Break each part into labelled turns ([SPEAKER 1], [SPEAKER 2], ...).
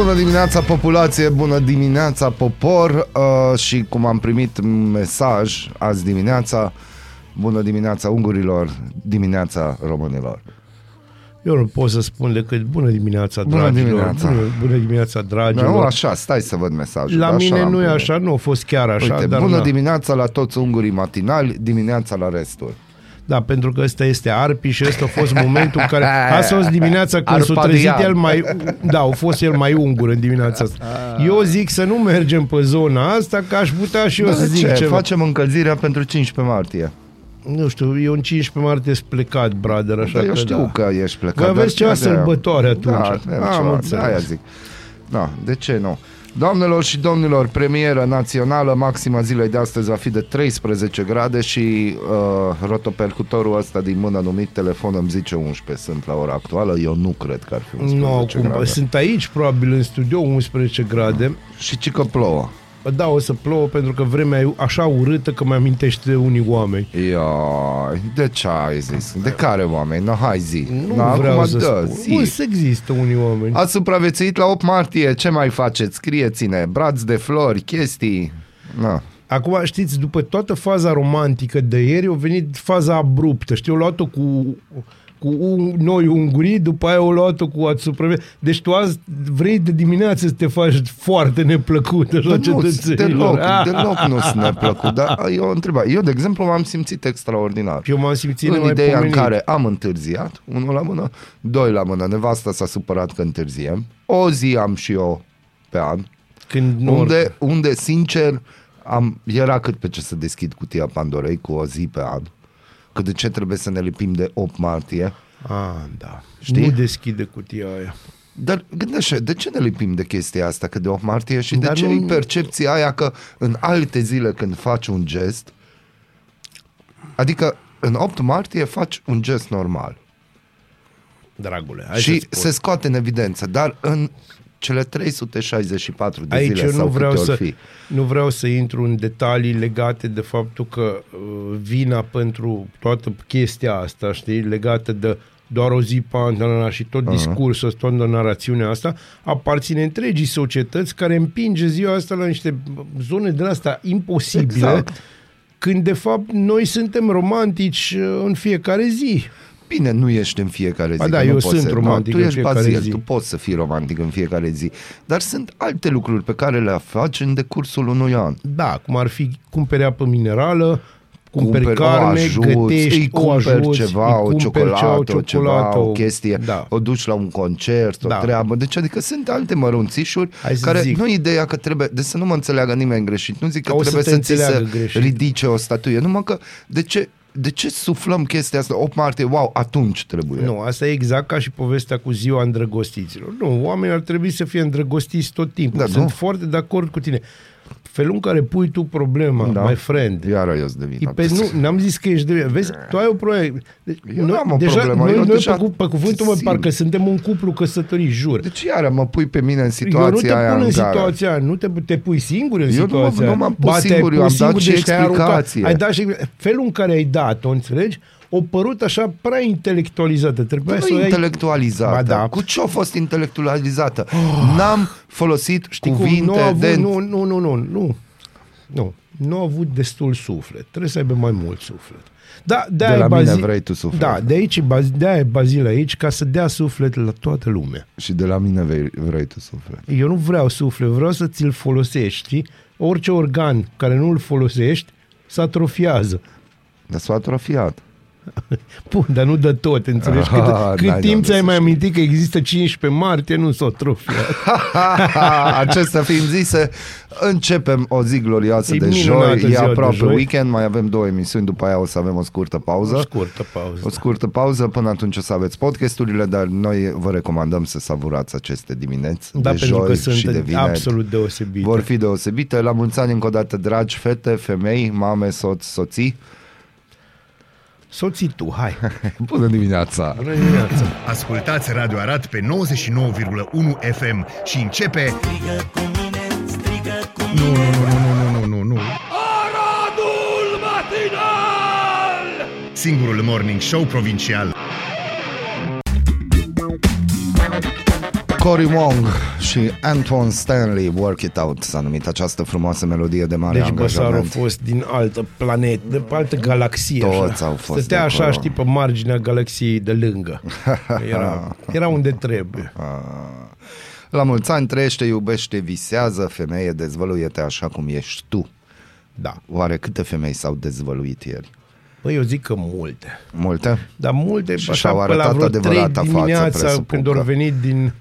[SPEAKER 1] Bună dimineața populație, bună dimineața popor uh, și cum am primit mesaj azi dimineața, bună dimineața ungurilor, dimineața românilor.
[SPEAKER 2] Eu nu pot să spun decât bună dimineața,
[SPEAKER 1] Bună
[SPEAKER 2] dragilor.
[SPEAKER 1] dimineața.
[SPEAKER 2] Bună, bună dimineața, dragilor.
[SPEAKER 1] Nu, așa, stai să văd mesajul.
[SPEAKER 2] La
[SPEAKER 1] așa
[SPEAKER 2] mine
[SPEAKER 1] l-am
[SPEAKER 2] nu e
[SPEAKER 1] primit.
[SPEAKER 2] așa, nu a fost chiar așa,
[SPEAKER 1] Uite,
[SPEAKER 2] dar
[SPEAKER 1] bună
[SPEAKER 2] na.
[SPEAKER 1] dimineața la toți ungurii matinali, dimineața la restul.
[SPEAKER 2] Da, pentru că ăsta este Arpi și ăsta a fost momentul în care a fost dimineața când s-a
[SPEAKER 1] Arpadian.
[SPEAKER 2] trezit el mai... Da, a fost el mai ungur în dimineața asta. Eu zic să nu mergem pe zona asta, că aș putea și eu
[SPEAKER 1] Bă,
[SPEAKER 2] să
[SPEAKER 1] de
[SPEAKER 2] zic
[SPEAKER 1] ce?
[SPEAKER 2] ceva.
[SPEAKER 1] Facem încălzirea pentru 15 martie.
[SPEAKER 2] Nu știu, eu în 15 martie sunt plecat, brother, așa
[SPEAKER 1] Dar eu
[SPEAKER 2] că
[SPEAKER 1] știu
[SPEAKER 2] da.
[SPEAKER 1] că ești plecat.
[SPEAKER 2] Voi aveți
[SPEAKER 1] dar
[SPEAKER 2] ceva
[SPEAKER 1] de-aia-
[SPEAKER 2] sărbătoare atunci.
[SPEAKER 1] Da, avem
[SPEAKER 2] Am
[SPEAKER 1] ceva,
[SPEAKER 2] înțeles.
[SPEAKER 1] de-aia zic. Da, de ce nu? Doamnelor și domnilor, premieră națională, maxima zilei de astăzi va fi de 13 grade și uh, rotopercutorul ăsta din mână numit telefon îmi zice 11 sunt la ora actuală, eu nu cred că ar fi 11
[SPEAKER 2] Nu, cum,
[SPEAKER 1] grade.
[SPEAKER 2] sunt aici probabil în studio 11 grade.
[SPEAKER 1] Și ci că plouă.
[SPEAKER 2] Bă, Da, o să plouă pentru că vremea e așa urâtă că mi amintește de unii oameni.
[SPEAKER 1] Ia, de ce ai zis? De care oameni? No, hai zi.
[SPEAKER 2] Nu
[SPEAKER 1] no,
[SPEAKER 2] vreau
[SPEAKER 1] acum
[SPEAKER 2] să
[SPEAKER 1] dă,
[SPEAKER 2] spun.
[SPEAKER 1] zi.
[SPEAKER 2] Nu, să există unii oameni.
[SPEAKER 1] Ați supraviețuit la 8 martie, ce mai faceți? Scrieți-ne, braț de flori, chestii. Na.
[SPEAKER 2] Acum, știți, după toată faza romantică de ieri, a venit faza abruptă. Știi, o luat-o cu, cu un, noi ungurii, după aia o luat-o cu ați supraviețuit. Deci tu azi vrei de dimineață să te faci foarte neplăcut așa
[SPEAKER 1] Bă, nu,
[SPEAKER 2] cetățenilor.
[SPEAKER 1] deloc,
[SPEAKER 2] Ah,
[SPEAKER 1] deloc nu sunt neplăcut, dar eu o întrebare. Eu, de exemplu, m-am simțit extraordinar.
[SPEAKER 2] Eu m-am simțit
[SPEAKER 1] În
[SPEAKER 2] nemai
[SPEAKER 1] ideea în
[SPEAKER 2] pomenit.
[SPEAKER 1] care am întârziat, unul la mână, doi la mână, nevasta s-a supărat că întârziem, o zi am și eu pe an,
[SPEAKER 2] Când nu
[SPEAKER 1] unde, unde sincer, am, era cât pe ce să deschid cutia Pandorei cu o zi pe an, că de ce trebuie să ne lipim de 8 martie,
[SPEAKER 2] Ah, da.
[SPEAKER 1] Știi?
[SPEAKER 2] Nu deschide cutia aia.
[SPEAKER 1] Dar gândește, de ce ne lipim de chestia asta, că de 8 martie și
[SPEAKER 2] Dar
[SPEAKER 1] de ce
[SPEAKER 2] nu-
[SPEAKER 1] nu... e percepția aia că în alte zile când faci un gest, adică în 8 martie faci un gest normal
[SPEAKER 2] Dragule, hai
[SPEAKER 1] și
[SPEAKER 2] să-ți spun.
[SPEAKER 1] se scoate în evidență, dar în cele 364 de
[SPEAKER 2] Aici
[SPEAKER 1] zile
[SPEAKER 2] eu
[SPEAKER 1] sau
[SPEAKER 2] nu vreau,
[SPEAKER 1] câte
[SPEAKER 2] să,
[SPEAKER 1] ori fi,
[SPEAKER 2] nu vreau să intru în detalii legate de faptul că uh, vina pentru toată chestia asta, știi, legată de doar o zi pe an na, na, na, și tot discursul ăsta, toată narațiunea asta, aparține întregii societăți care împinge ziua asta la niște zone din asta imposibile,
[SPEAKER 1] Exact.
[SPEAKER 2] când de fapt noi suntem romantici uh, în fiecare zi.
[SPEAKER 1] Bine, nu ești în fiecare zi.
[SPEAKER 2] Ba da,
[SPEAKER 1] că nu
[SPEAKER 2] eu
[SPEAKER 1] poți
[SPEAKER 2] sunt
[SPEAKER 1] să,
[SPEAKER 2] romantic
[SPEAKER 1] nu,
[SPEAKER 2] în
[SPEAKER 1] tu ești
[SPEAKER 2] fiecare
[SPEAKER 1] bazil,
[SPEAKER 2] zi.
[SPEAKER 1] tu poți să fii romantic în fiecare zi, dar sunt alte lucruri pe care le faci în decursul unui an.
[SPEAKER 2] Da, cum ar fi cumperi apă minerală, cumperi,
[SPEAKER 1] Cumperi,
[SPEAKER 2] carne,
[SPEAKER 1] o ajuți,
[SPEAKER 2] gătești,
[SPEAKER 1] îi
[SPEAKER 2] o
[SPEAKER 1] cumperi
[SPEAKER 2] ajuți,
[SPEAKER 1] ceva,
[SPEAKER 2] îi
[SPEAKER 1] o
[SPEAKER 2] cumperi
[SPEAKER 1] ciocolată, o ceva, o chestie,
[SPEAKER 2] Da.
[SPEAKER 1] o duci la un concert, o
[SPEAKER 2] Da.
[SPEAKER 1] treabă. Deci, adică sunt alte mărunțișuri
[SPEAKER 2] Hai să
[SPEAKER 1] care
[SPEAKER 2] zic.
[SPEAKER 1] nu e ideea că trebuie, de să nu mă înțeleagă nimeni greșit, nu zic că
[SPEAKER 2] O să
[SPEAKER 1] trebuie
[SPEAKER 2] te
[SPEAKER 1] să ți se
[SPEAKER 2] înțeleagă greșit.
[SPEAKER 1] ridice o statuie, numai că de ce, de ce suflăm chestia asta 8 martie, wow, atunci trebuie.
[SPEAKER 2] Nu, asta e exact ca și povestea cu ziua îndrăgostiților. Nu, oamenii ar trebui să fie îndrăgostiți tot timpul.
[SPEAKER 1] Da,
[SPEAKER 2] Sunt
[SPEAKER 1] nu?
[SPEAKER 2] foarte de acord cu tine. Felul în care pui tu problema,
[SPEAKER 1] Da.
[SPEAKER 2] my friend,
[SPEAKER 1] Iară eu sunt de
[SPEAKER 2] E
[SPEAKER 1] vină.
[SPEAKER 2] pe, nu, n-am zis că ești de Vezi, tu ai o problemă. Deci,
[SPEAKER 1] Eu nu am o
[SPEAKER 2] deja,
[SPEAKER 1] problemă,
[SPEAKER 2] Noi,
[SPEAKER 1] eu
[SPEAKER 2] noi
[SPEAKER 1] deja
[SPEAKER 2] pe, cu, pe cuvântul meu,
[SPEAKER 1] simt.
[SPEAKER 2] parcă suntem un cuplu căsătorit, jur.
[SPEAKER 1] Deci iară mă pui pe mine în
[SPEAKER 2] eu
[SPEAKER 1] situația
[SPEAKER 2] nu te
[SPEAKER 1] aia
[SPEAKER 2] pun în
[SPEAKER 1] care-
[SPEAKER 2] situația aia, nu te, te pui singur în
[SPEAKER 1] Eu nu mă-
[SPEAKER 2] situația
[SPEAKER 1] nu
[SPEAKER 2] aia.
[SPEAKER 1] m-am pus
[SPEAKER 2] Ba, te-ai
[SPEAKER 1] singur, eu am
[SPEAKER 2] pus
[SPEAKER 1] dat
[SPEAKER 2] singur,
[SPEAKER 1] și
[SPEAKER 2] deci te-ai aruncat.
[SPEAKER 1] explicație.
[SPEAKER 2] Ai dat și felul în care ai dat-o, înțelegi? O părut așa prea intelectualizată. Trebuia
[SPEAKER 1] Nu
[SPEAKER 2] să o
[SPEAKER 1] e
[SPEAKER 2] ai...
[SPEAKER 1] intelectualizată.
[SPEAKER 2] Ba da.
[SPEAKER 1] Cu ce a fost intelectualizată? N-am folosit
[SPEAKER 2] Știi cum?
[SPEAKER 1] cuvinte
[SPEAKER 2] Nu, a avut,
[SPEAKER 1] de...
[SPEAKER 2] nu, nu, nu, nu, nu. Nu. Nu a avut destul suflet. Trebuie să aibă mai mult suflet. Da, de,
[SPEAKER 1] De la mine vrei tu suflet.
[SPEAKER 2] Da, de aici, e baz- de aia e Bazil aici, ca să dea suflet la toată lumea.
[SPEAKER 1] Și de la mine vrei, vrei tu suflet.
[SPEAKER 2] Eu nu vreau suflet, vreau să ți-l folosești, știi? Orice organ care nu îl folosești, se atrofiază.
[SPEAKER 1] Dar s-a atrofiat.
[SPEAKER 2] Bun, dar nu de tot, înțelegi?
[SPEAKER 1] Ah,
[SPEAKER 2] Cât,
[SPEAKER 1] n-ai
[SPEAKER 2] cât
[SPEAKER 1] de
[SPEAKER 2] timp
[SPEAKER 1] unde
[SPEAKER 2] ți-ai
[SPEAKER 1] să
[SPEAKER 2] mai
[SPEAKER 1] știi.
[SPEAKER 2] amintit că există 15 martie, nu s-a atrofiat.
[SPEAKER 1] Acestea fiind zise, începem o zi glorioasă
[SPEAKER 2] E
[SPEAKER 1] de
[SPEAKER 2] minunată
[SPEAKER 1] joi. E
[SPEAKER 2] ziua de
[SPEAKER 1] aproape
[SPEAKER 2] joi.
[SPEAKER 1] weekend, mai avem două emisiuni, după aia o să avem o scurtă pauză.
[SPEAKER 2] O scurtă pauză.
[SPEAKER 1] O scurtă pauză, până atunci o să aveți podcasturile, dar noi vă recomandăm să savurați aceste dimineți
[SPEAKER 2] Da,
[SPEAKER 1] de
[SPEAKER 2] pentru
[SPEAKER 1] joi
[SPEAKER 2] că
[SPEAKER 1] și de
[SPEAKER 2] sunt
[SPEAKER 1] vineri.
[SPEAKER 2] absolut deosebite.
[SPEAKER 1] Vor fi deosebite. La mulți ani încă o dată, dragi fete, femei, mame, soț, soții.
[SPEAKER 2] Soții tu, hai.
[SPEAKER 1] Bună dimineața!
[SPEAKER 2] Bună dimineața.
[SPEAKER 3] Ascultați Radio Arat pe 99,1 FM și începe...
[SPEAKER 4] Strigă cu mine, strigă cu
[SPEAKER 3] Nu, nu, nu, nu, nu, nu, nu, nu.
[SPEAKER 4] Aradul matinal!
[SPEAKER 3] Singurul morning show provincial.
[SPEAKER 1] Cory Wong și Anton Stanley, Work It Out, s-a numit această frumoasă melodie de mare
[SPEAKER 2] Deci Băsar a
[SPEAKER 1] angajament.
[SPEAKER 2] fost din altă planetă, de pe altă galaxie.
[SPEAKER 1] Toți
[SPEAKER 2] așa.
[SPEAKER 1] au fost
[SPEAKER 2] Stătea
[SPEAKER 1] de
[SPEAKER 2] așa,
[SPEAKER 1] acolo.
[SPEAKER 2] știi, pe marginea galaxiei de lângă. Era, era unde trebuie.
[SPEAKER 1] La mulți ani trăiește, iubește, visează, femeie, dezvăluie-te așa cum ești tu.
[SPEAKER 2] Da.
[SPEAKER 1] Oare câte femei s-au dezvăluit ieri?
[SPEAKER 2] Păi eu zic că multe.
[SPEAKER 1] Multe?
[SPEAKER 2] Dar multe,
[SPEAKER 1] Și
[SPEAKER 2] așa,
[SPEAKER 1] și-au
[SPEAKER 2] pe la
[SPEAKER 1] arătat
[SPEAKER 2] vreo 3
[SPEAKER 1] adevărata față,
[SPEAKER 2] dimineața,
[SPEAKER 1] presupun
[SPEAKER 2] când
[SPEAKER 1] că.
[SPEAKER 2] au venit din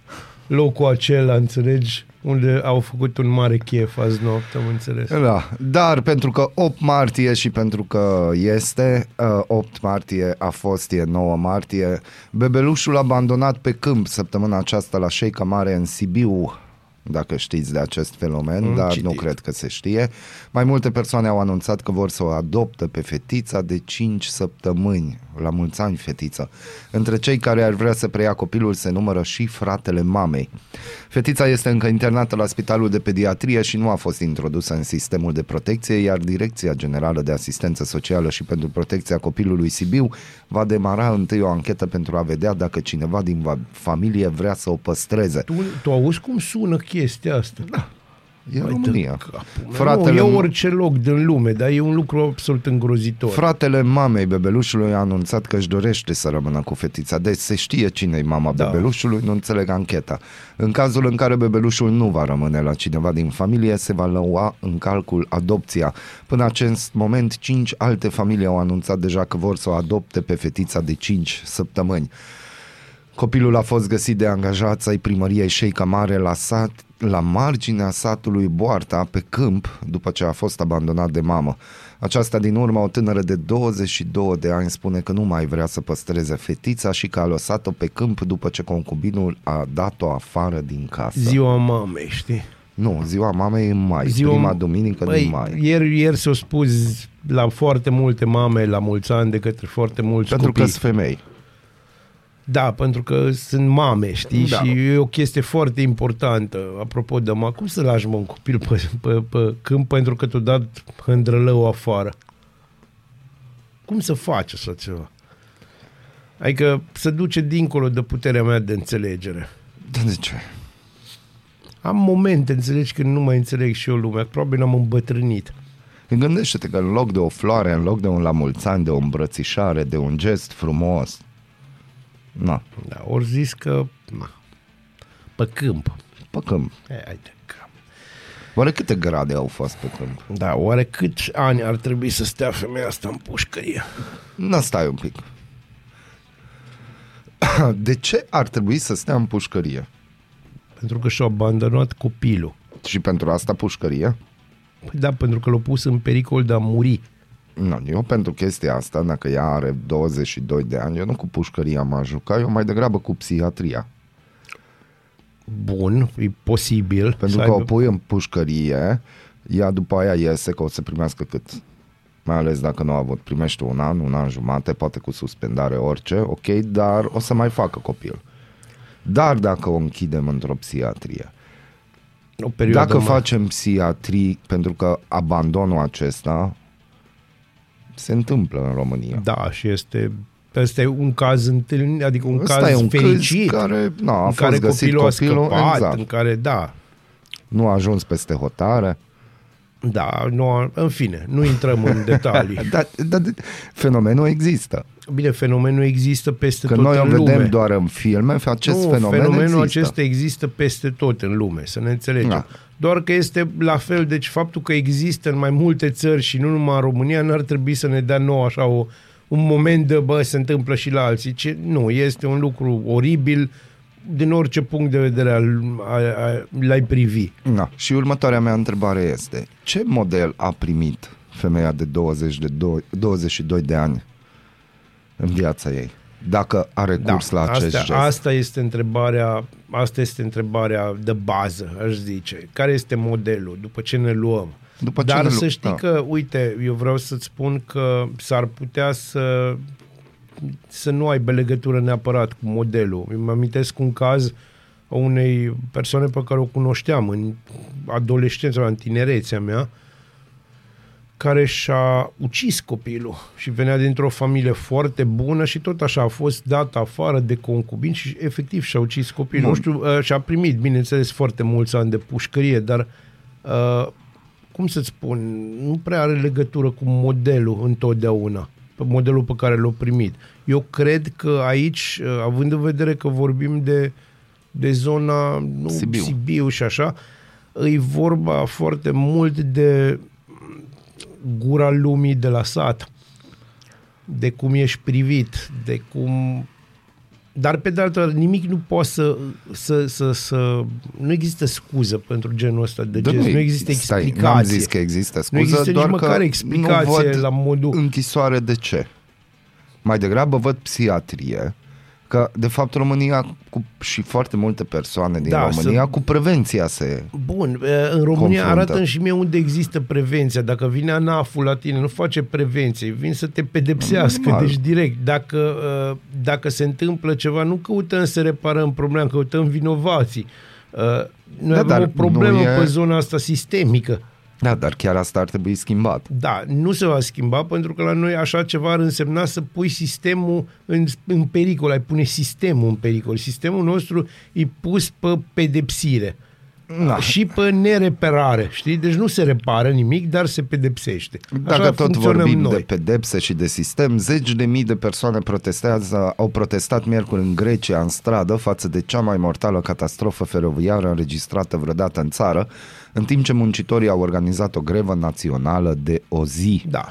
[SPEAKER 2] locul acela, înțelegi? Unde au făcut un mare chef azi noapte, am înțeles.
[SPEAKER 1] Da, dar pentru că 8 martie și pentru că este, uh, 8 martie a fost, e 9 martie, bebelușul abandonat pe câmp săptămâna aceasta la Șeica Mare în Sibiu, dacă știți de acest fenomen,
[SPEAKER 2] Am
[SPEAKER 1] dar
[SPEAKER 2] citit.
[SPEAKER 1] nu cred că se știe. Mai multe persoane au anunțat că vor să o adoptă pe fetița de 5 săptămâni. La mulți ani, fetiță. Între cei care ar vrea să preia copilul se numără și fratele mamei. Fetița este încă internată la Spitalul de Pediatrie și nu a fost introdusă în sistemul de protecție, iar Direcția Generală de Asistență Socială și pentru Protecția Copilului Sibiu va demara întâi o anchetă pentru a vedea dacă cineva din va- familie vrea să o păstreze.
[SPEAKER 2] Tu, tu auzi cum sună chestia asta? Da.
[SPEAKER 1] E România.
[SPEAKER 2] Fratele
[SPEAKER 1] Fratele,
[SPEAKER 2] nu, e orice loc din lume, dar e un lucru absolut îngrozitor.
[SPEAKER 1] fratele mamei bebelușului a anunțat că își dorește să rămână cu fetița. Deci se știe cine e mama
[SPEAKER 2] Da.
[SPEAKER 1] bebelușului, nu înțeleg ancheta. În cazul în care bebelușul nu va rămâne la cineva din familie, se va lua în calcul adopția. Până acest moment, cinci alte familii au anunțat deja că vor să o adopte pe fetița de 5 săptămâni. Copilul a fost găsit de angajați ai primăriei Șeica Mare la sat, la marginea satului Boarta, pe câmp, după ce a fost abandonat de mamă. Aceasta din urmă, o tânără de 22 de ani, spune că nu mai vrea să păstreze fetița și că a lăsat-o pe câmp după ce concubinul a dat-o afară din casă.
[SPEAKER 2] Ziua mamei, știi?
[SPEAKER 1] Nu, ziua mamei e în mai, ziua... prima duminică
[SPEAKER 2] Băi,
[SPEAKER 1] din mai.
[SPEAKER 2] Ieri, ieri s-au spus la foarte multe mame la mulți ani de către foarte mulți
[SPEAKER 1] Pentru că
[SPEAKER 2] copii.
[SPEAKER 1] sunt femei.
[SPEAKER 2] Da, pentru că sunt mame, știi?
[SPEAKER 1] Da.
[SPEAKER 2] Și e o chestie foarte importantă. Apropo de mă, cum să lași mă un copil pe, pe, pe câmp pentru că tu dat hândrălău afară? Cum să faci așa ceva? Adică să duce dincolo de puterea mea de înțelegere.
[SPEAKER 1] Dar de ce?
[SPEAKER 2] Am momente, înțelegi, când nu mai înțeleg și eu lumea. Probabil am îmbătrânit.
[SPEAKER 1] Gândește-te că în loc de o floare, în loc de un la mulți ani, de o îmbrățișare, de un gest frumos, na,
[SPEAKER 2] Da, ori zis că... Na, pe câmp.
[SPEAKER 1] pe câmp.
[SPEAKER 2] E, haide, că...
[SPEAKER 1] Oare câte grade au fost pe câmp?
[SPEAKER 2] Da, oare câți ani ar trebui să stea femeia asta în pușcărie?
[SPEAKER 1] Nu stai un pic. De ce ar trebui să stea în pușcărie?
[SPEAKER 2] Pentru că și-a abandonat copilul.
[SPEAKER 1] Și pentru asta pușcărie?
[SPEAKER 2] Păi da, pentru că l-a pus în pericol de a muri.
[SPEAKER 1] Nu, eu pentru chestia asta, dacă ea are 22 de ani, eu nu cu pușcăria m-aș juca, eu mai degrabă cu psihiatria.
[SPEAKER 2] Bun, e posibil.
[SPEAKER 1] Pentru
[SPEAKER 2] să
[SPEAKER 1] că o
[SPEAKER 2] aibă-
[SPEAKER 1] pui în pușcărie, ea după aia iese că o să primească cât? Mai ales dacă nu a avut, primește un an, un an jumate, poate cu suspendare, orice, ok, dar o să mai facă copil. Dar dacă o închidem într-o psihiatrie,
[SPEAKER 2] o perioadă
[SPEAKER 1] dacă
[SPEAKER 2] mai...
[SPEAKER 1] facem psihiatrii, pentru că abandonul acesta se întâmplă în România.
[SPEAKER 2] Da, și este... Ăsta e un caz întâlnit, adică un
[SPEAKER 1] Ăsta
[SPEAKER 2] caz
[SPEAKER 1] e un
[SPEAKER 2] fericit.
[SPEAKER 1] caz care na, a
[SPEAKER 2] în
[SPEAKER 1] fost
[SPEAKER 2] care
[SPEAKER 1] găsit
[SPEAKER 2] copilul,
[SPEAKER 1] copilul,
[SPEAKER 2] a scăpat,
[SPEAKER 1] exact.
[SPEAKER 2] în care, da,
[SPEAKER 1] Nu a ajuns peste hotare.
[SPEAKER 2] da, nu, a- în fine, nu intrăm în detalii.
[SPEAKER 1] Dar, dar fenomenul există.
[SPEAKER 2] Bine, fenomenul există peste
[SPEAKER 1] Că
[SPEAKER 2] tot
[SPEAKER 1] noi o
[SPEAKER 2] în
[SPEAKER 1] vedem
[SPEAKER 2] lume.
[SPEAKER 1] doar în filme, acest
[SPEAKER 2] nu,
[SPEAKER 1] fenomen
[SPEAKER 2] fenomenul
[SPEAKER 1] există.
[SPEAKER 2] acesta există peste tot în lume, să ne înțelegem.
[SPEAKER 1] Da.
[SPEAKER 2] Doar că este la fel, deci faptul că există în mai multe țări și nu numai în România, n-ar trebui să ne dea nouă așa o, un moment de, bă, se întâmplă și la alții. Ce, nu, este un lucru oribil din orice punct de vedere al, a, a, l-ai privi.
[SPEAKER 1] Da. Și următoarea mea întrebare este, ce model a primit femeia de 20 de do- 22 de ani în viața ei? Dacă are curs la acest
[SPEAKER 2] Da, asta,
[SPEAKER 1] gest.
[SPEAKER 2] asta este întrebarea, asta este întrebarea de bază, aș zice. Care este modelul după ce ne luăm?
[SPEAKER 1] După ce
[SPEAKER 2] Dar
[SPEAKER 1] ne
[SPEAKER 2] să
[SPEAKER 1] lu-
[SPEAKER 2] știi
[SPEAKER 1] da.
[SPEAKER 2] că, uite, eu vreau să-ți spun că s-ar putea să să nu aibă legătură neapărat cu modelul. Îmi amintesc un caz a unei persoane pe care o cunoșteam în adolescența, în tinerețea mea, care și-a ucis copilul și venea dintr-o familie foarte bună și tot așa a fost dat afară de concubin și efectiv și-a ucis copilul.
[SPEAKER 1] Bun.
[SPEAKER 2] Nu știu, uh, și-a primit, bineînțeles, foarte mulți ani de pușcărie, dar uh, cum să-ți spun, nu prea are legătură cu modelul întotdeauna, pe modelul pe care l-a primit. Eu cred că aici, uh, având în vedere că vorbim de, de zona nu,
[SPEAKER 1] Sibiu.
[SPEAKER 2] Sibiu și așa, e vorba foarte mult de gura lumii de la sat, de cum ești privit, de cum... Dar pe de altă parte, nimic nu poate să, să, să, să... Nu există scuză pentru genul ăsta de
[SPEAKER 1] Da,
[SPEAKER 2] gest,
[SPEAKER 1] nu
[SPEAKER 2] nu există
[SPEAKER 1] stai,
[SPEAKER 2] explicație.
[SPEAKER 1] N-am zis că există scuză,
[SPEAKER 2] Nu există
[SPEAKER 1] doar
[SPEAKER 2] nici
[SPEAKER 1] că
[SPEAKER 2] măcar
[SPEAKER 1] nu
[SPEAKER 2] explicație
[SPEAKER 1] văd
[SPEAKER 2] la modul...
[SPEAKER 1] închisoare de ce. Mai degrabă văd psihiatrie, că de fapt România cu, și foarte multe persoane din
[SPEAKER 2] Da,
[SPEAKER 1] România
[SPEAKER 2] să-
[SPEAKER 1] cu prevenția se...
[SPEAKER 2] Bun, e, în România
[SPEAKER 1] confruntă.
[SPEAKER 2] arată și mie unde există prevenția. Dacă vine ANAF-ul la tine, nu face prevenție, vin să te pedepsească,
[SPEAKER 1] Normal.
[SPEAKER 2] deci direct. Dacă, uh, dacă se întâmplă ceva, nu căutăm să reparăm problema, căutăm vinovații. Uh, Noi
[SPEAKER 1] Da,
[SPEAKER 2] avem
[SPEAKER 1] dar
[SPEAKER 2] o problemă
[SPEAKER 1] nu e-
[SPEAKER 2] pe zona asta sistemică.
[SPEAKER 1] Da, dar chiar asta ar trebui schimbat.
[SPEAKER 2] Da, nu se va schimba pentru că la noi așa ceva ar însemna să pui sistemul în, în pericol, ai pune sistemul în pericol. Sistemul nostru e pus pe pedepsire.
[SPEAKER 1] Da.
[SPEAKER 2] Și pe nereperare, știi? Deci nu se repară nimic, dar se pedepsește.
[SPEAKER 1] Dacă tot
[SPEAKER 2] funcționăm
[SPEAKER 1] vorbim
[SPEAKER 2] noi.
[SPEAKER 1] de pedepse și de sistem, zeci de mii de persoane protestează, au protestat miercuri în Grecia, în stradă, față de cea mai mortală catastrofă feroviară înregistrată vreodată în țară, în timp ce muncitorii au organizat o grevă națională de o zi.
[SPEAKER 2] Da.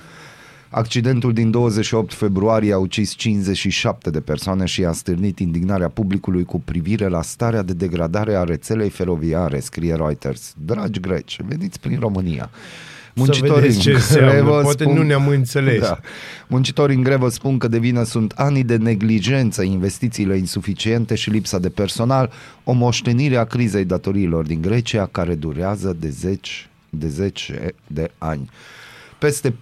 [SPEAKER 1] Accidentul din 28 februarie a ucis 57 de persoane și a stârnit indignarea publicului cu privire la starea de degradare a rețelei feroviare, scrie Reuters. Dragi greci, veniți prin România.
[SPEAKER 2] Vedeți ce înseamnă,
[SPEAKER 1] grevă
[SPEAKER 2] poate nu ne-am înțeles.
[SPEAKER 1] Da. Muncitorii în grevă spun că de vină sunt ani de neglijență, investițiile insuficiente și lipsa de personal, o moștenire a crizei datoriilor din Grecia care durează de zeci de zece de ani. Peste 40.000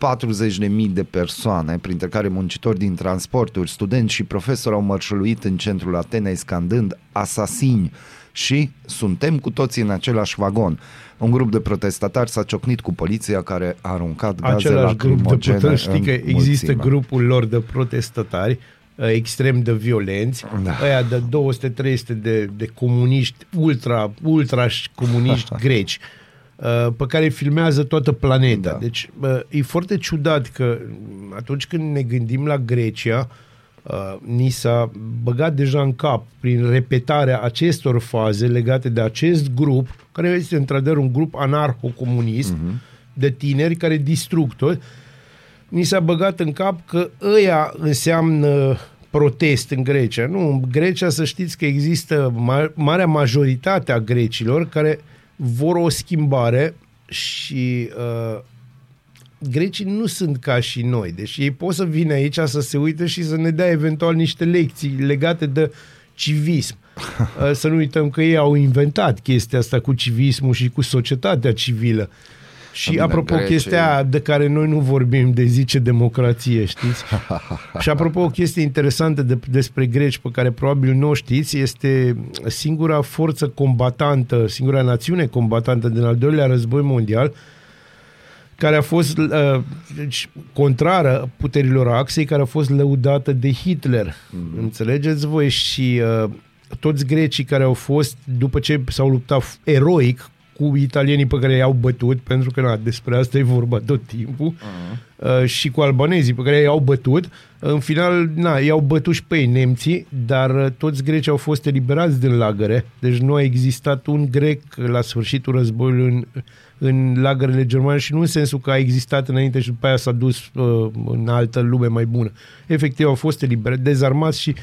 [SPEAKER 1] de persoane, printre care muncitori din transporturi, studenți și profesori au mărșăluit în centrul Atenei scandând asasini și suntem cu toții în același vagon. Un grup de protestatari s-a ciocnit cu poliția care a aruncat gaze
[SPEAKER 2] Același grup de
[SPEAKER 1] lacrimogene
[SPEAKER 2] protest, știi
[SPEAKER 1] în
[SPEAKER 2] că există
[SPEAKER 1] mulțime.
[SPEAKER 2] grupul lor de protestatari uh, extrem de violenți,
[SPEAKER 1] Da.
[SPEAKER 2] ăia de 200-300 de, de comuniști, ultra, ultra comuniști greci, uh, pe care îi filmează toată planeta.
[SPEAKER 1] Da.
[SPEAKER 2] Deci uh, e foarte ciudat că mm, atunci când ne gândim la Grecia, uh, ni s-a băgat deja în cap prin repetarea acestor faze legate de acest grup, care este într-adevăr un grup anarho-comunist
[SPEAKER 1] Mhm.
[SPEAKER 2] de tineri care distrug tot, ni s-a băgat în cap că ăia înseamnă protest în Grecia. Nu, în Grecia să știți că există ma- marea majoritate a grecilor care vor o schimbare și uh, grecii nu sunt ca și noi. Deci ei pot să vină aici să se uite și să ne dea eventual niște lecții legate de civism. Uh, Să nu uităm că ei au inventat chestia asta cu civismul și cu societatea civilă. Și
[SPEAKER 1] Bine,
[SPEAKER 2] apropo,
[SPEAKER 1] grecii-
[SPEAKER 2] chestia aia de care noi nu vorbim, de zice democrație, știți? și apropo, o chestie interesantă de, despre greci, pe care probabil nu o știți, este singura forță combatantă, singura națiune combatantă din al doilea război mondial, care a fost uh, deci, contrară puterilor axei, care a fost lăudată de Hitler. Mm-hmm. Înțelegeți voi? Și uh, toți grecii care au fost, după ce s-au luptat f- eroic cu italienii pe care i-au bătut, pentru că na, despre asta e vorba tot timpul, uh-huh. uh, și cu albanezii pe care i-au bătut, în final, na, i-au bătut și pe ei nemții, dar uh, toți grecii au fost eliberați din lagăre, deci nu a existat un grec la sfârșitul războiului în, în lagărele germane și nu în sensul că a existat înainte și după aia s-a dus uh, în altă lume mai bună. Efectiv au fost eliberați, dezarmați și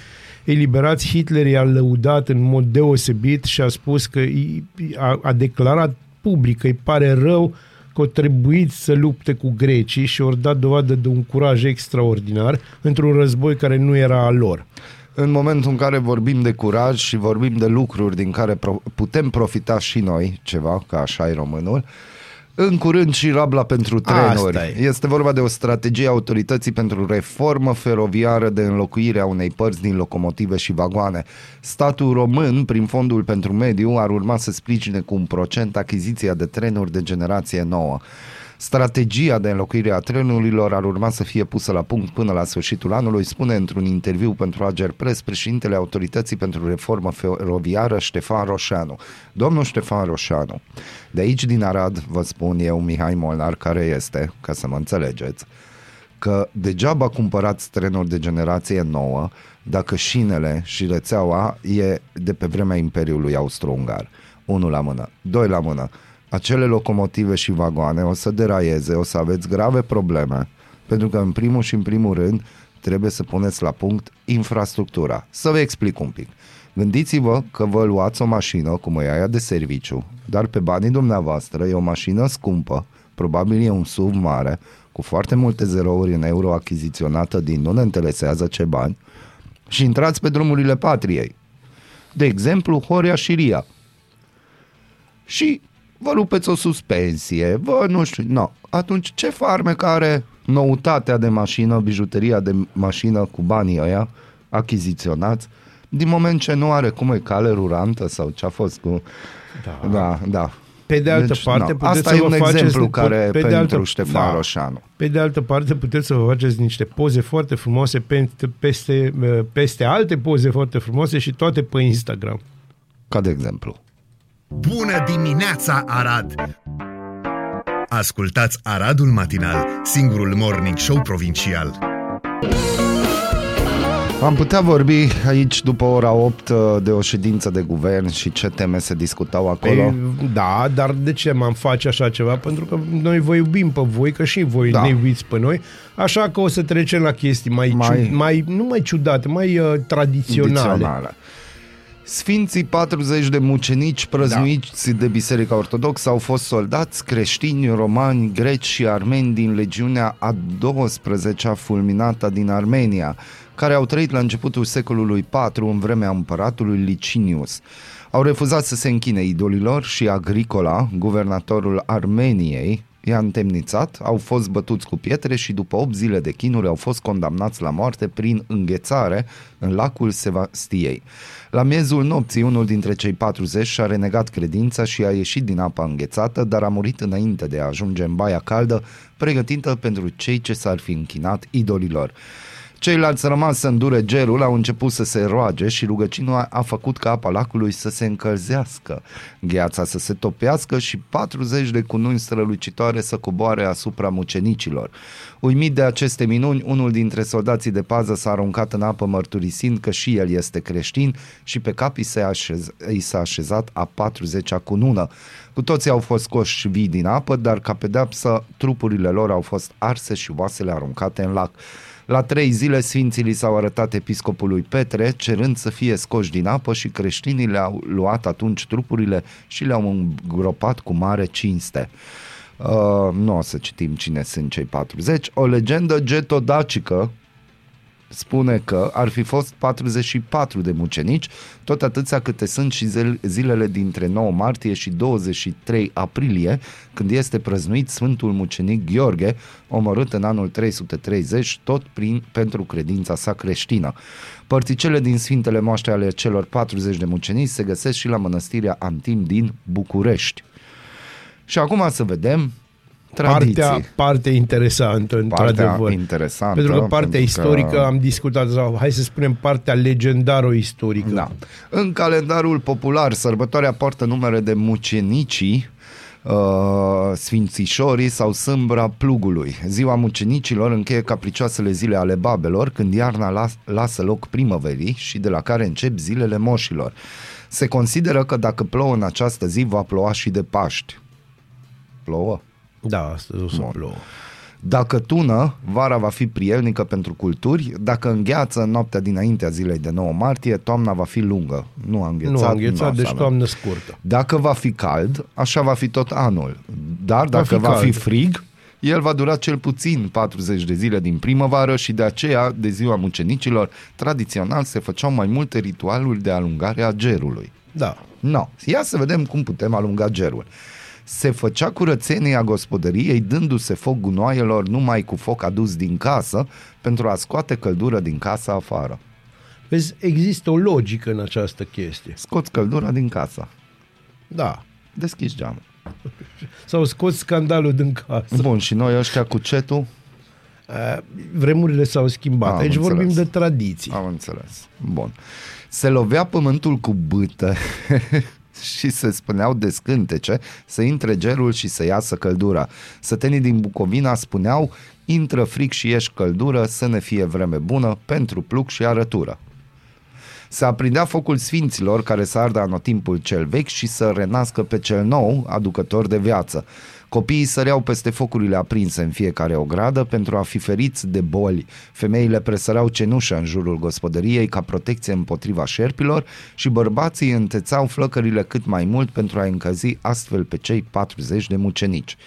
[SPEAKER 2] eliberați. Hitler i-a lăudat în mod deosebit și a spus că i- a, a declarat public că îi pare rău că au trebuit să lupte cu grecii și au dat dovadă de un curaj extraordinar într-un război care nu era al lor.
[SPEAKER 1] În momentul în care vorbim de curaj și vorbim de lucruri din care pro- putem profita și noi ceva, că așa e românul, în curând și rabla pentru trenuri.
[SPEAKER 2] Asta e.
[SPEAKER 1] Este vorba de o strategie a autorității pentru reformă feroviară de înlocuire a unei părți din locomotive și vagoane. Statul român, prin Fondul pentru Mediu, ar urma să sprijine cu un procent achiziția de trenuri de generație nouă. Strategia de înlocuire a trenurilor ar urma să fie pusă la punct până la sfârșitul anului, spune într-un interviu pentru Ager Press președintele Autorității pentru Reformă Feroviară Ștefan Roșanu. Domnul Ștefan Roșanu, de aici din Arad vă spun eu, Mihai Molnar, care este, ca să mă înțelegeți, că degeaba cumpărați trenuri de generație nouă dacă șinele și rețeaua e de pe vremea Imperiului Austro-Ungar. Unul la mână. Doi la mână. Acele locomotive și vagoane o să deraieze, o să aveți grave probleme, pentru că în primul și în primul rând trebuie să puneți la punct infrastructura. Să vă explic un pic. Gândiți-vă că vă luați o mașină, cum e aia de serviciu, dar pe banii dumneavoastră e o mașină scumpă, probabil e un SUV mare, cu foarte multe zerouri în euro achiziționată din nu ne interesează ce bani, și intrați pe drumurile patriei. De exemplu, Horia și Ria. Și vă rupeți o suspensie, vă nu știu, no. Atunci ce farme care noutatea de mașină, bijuteria de mașină cu banii ăia achiziționați, din moment ce nu are cum e cale rulantă sau ce a fost cu...
[SPEAKER 2] Da.
[SPEAKER 1] Da, da.
[SPEAKER 2] Pe de altă
[SPEAKER 1] Deci,
[SPEAKER 2] parte,
[SPEAKER 1] na,
[SPEAKER 2] puteți
[SPEAKER 1] asta
[SPEAKER 2] să
[SPEAKER 1] e
[SPEAKER 2] vă
[SPEAKER 1] un
[SPEAKER 2] faceți,
[SPEAKER 1] exemplu care
[SPEAKER 2] pe de
[SPEAKER 1] pentru
[SPEAKER 2] altă,
[SPEAKER 1] Ștefan
[SPEAKER 2] da.
[SPEAKER 1] Roșanu.
[SPEAKER 2] Pe de altă parte, puteți să vă faceți niște poze foarte frumoase peste, peste, peste alte poze foarte frumoase și toate pe Instagram.
[SPEAKER 1] Ca de exemplu.
[SPEAKER 3] Bună dimineața, Arad! Ascultați Aradul Matinal, singurul morning show provincial.
[SPEAKER 1] Am putea vorbi aici după ora 8 de o ședință de guvern și ce teme se discutau acolo.
[SPEAKER 2] Ei, da, dar de ce m-am face așa ceva? Pentru că noi vă iubim pe voi, că și voi
[SPEAKER 1] Da.
[SPEAKER 2] da. ne iubiți pe noi, așa că o să trecem la chestii mai,
[SPEAKER 1] Mai-
[SPEAKER 2] mai... Ciu, mai nu mai ciudate, mai uh, tradiționale.
[SPEAKER 1] Tradițională. Sfinții 40 de mucenici prăznuiți da. de Biserica Ortodoxă au fost soldați creștini, romani, greci și armeni din legiunea a 12-a fulminată din Armenia, care au trăit la începutul secolului IV în vremea împăratului Licinius. Au refuzat să se închine idolilor și Agricola, guvernatorul Armeniei, i-a întemnițat, au fost bătuți cu pietre și după 8 zile de chinuri au fost condamnați la moarte prin înghețare în lacul Sevastiei. La miezul nopții, unul dintre cei 40 și-a renegat credința și a ieșit din apa înghețată, dar a murit înainte de a ajunge în baia caldă, pregătită pentru cei ce s-ar fi închinat idolilor. Ceilalți rămas să îndure gerul au început să se roage și rugăciunea a făcut ca apa lacului să se încălzească, gheața să se topească și 40 de cununi strălucitoare să coboare asupra mucenicilor. Uimit de aceste minuni, unul dintre soldații de pază s-a aruncat în apă mărturisind că și el este creștin și pe cap i, se așez, i s-a așezat a 40-a cunună. Cu toții au fost scoși vii din apă, dar ca pedeapsă trupurile lor au fost arse și oasele aruncate în lac. La trei zile sfinții li s-au arătat episcopului Petre, cerând să fie scoși din apă și creștinii le-au luat atunci trupurile și le-au îngropat cu mare cinste. Uh, nu o să citim cine sunt cei 40. O legendă getodacică spune că ar fi fost 44 de mucenici, tot atâția câte sunt și zel- zilele dintre 9 martie și 23 aprilie, când este prăznuit Sfântul Mucenic Gheorghe, omorât în anul 330, tot prin, pentru credința sa creștină. Părticele din Sfintele Moaște ale celor 40 de mucenici se găsesc și la mănăstirea Antim din București. Și acum să vedem tradiții.
[SPEAKER 2] Partea, partea interesantă,
[SPEAKER 1] Partea
[SPEAKER 2] într-adevăr.
[SPEAKER 1] interesantă.
[SPEAKER 2] Pentru că partea
[SPEAKER 1] pentru că-
[SPEAKER 2] istorică am discutat, sau hai să spunem partea legendaro-istorică.
[SPEAKER 1] Da. În calendarul popular, sărbătoarea poartă numere de mucenicii, uh, sfințișorii sau sâmbra plugului. Ziua mucenicilor încheie capricioasele zile ale babelor, când iarna las- lasă loc primăverii și de la care încep zilele moșilor. Se consideră că dacă plouă în această zi, va ploua și de Paști. Plouă?
[SPEAKER 2] Da, astăzi o să
[SPEAKER 1] Bun.
[SPEAKER 2] plouă.
[SPEAKER 1] Dacă tună, vara va fi prielnică pentru culturi, dacă îngheață în noaptea dinaintea zilei de 9 martie, toamna va fi lungă. Nu a înghețat,
[SPEAKER 2] Nu a înghețat,
[SPEAKER 1] o să
[SPEAKER 2] deci
[SPEAKER 1] avem.
[SPEAKER 2] toamnă scurtă.
[SPEAKER 1] Dacă va fi cald, așa va fi tot anul. Dar dacă
[SPEAKER 2] fi
[SPEAKER 1] va fi,
[SPEAKER 2] cald.
[SPEAKER 1] frig, el va dura cel puțin 40 de zile din primăvară și de aceea, de ziua mucenicilor, tradițional se făceau mai multe ritualuri de alungare a gerului.
[SPEAKER 2] Da.
[SPEAKER 1] No, ia să vedem cum putem alunga gerul. Se făcea curățenia gospodăriei dându-se foc gunoaielor numai cu foc adus din casă pentru a scoate căldură din casă afară.
[SPEAKER 2] Vezi, există o logică în această chestie.
[SPEAKER 1] Scoți căldura din casă.
[SPEAKER 2] Da.
[SPEAKER 1] Deschizi geamul.
[SPEAKER 2] S-au scos scandalul din casă.
[SPEAKER 1] Bun, și noi ăștia cu cetul?
[SPEAKER 2] Uh, Vremurile s-au schimbat.
[SPEAKER 1] Am
[SPEAKER 2] Aici vorbim
[SPEAKER 1] înțeles.
[SPEAKER 2] de tradiții.
[SPEAKER 1] Am înțeles. Bun. Se lovea pământul cu bâtă și se spuneau de scântece să intre gerul și să iasă căldura. Sătenii din Bucovina spuneau intră fric și ieși căldură, să ne fie vreme bună pentru plug și arătură. Se aprindea focul sfinților care să ardă anotimpul cel vechi și să renască pe cel nou, aducător de viață. Copiii săreau peste focurile aprinse în fiecare ogradă pentru a fi feriți de boli. Femeile presăreau cenușă în jurul gospodăriei ca protecție împotriva șerpilor și bărbații întețau flăcările cât mai mult pentru a încăzi astfel pe cei 40 de mucenici.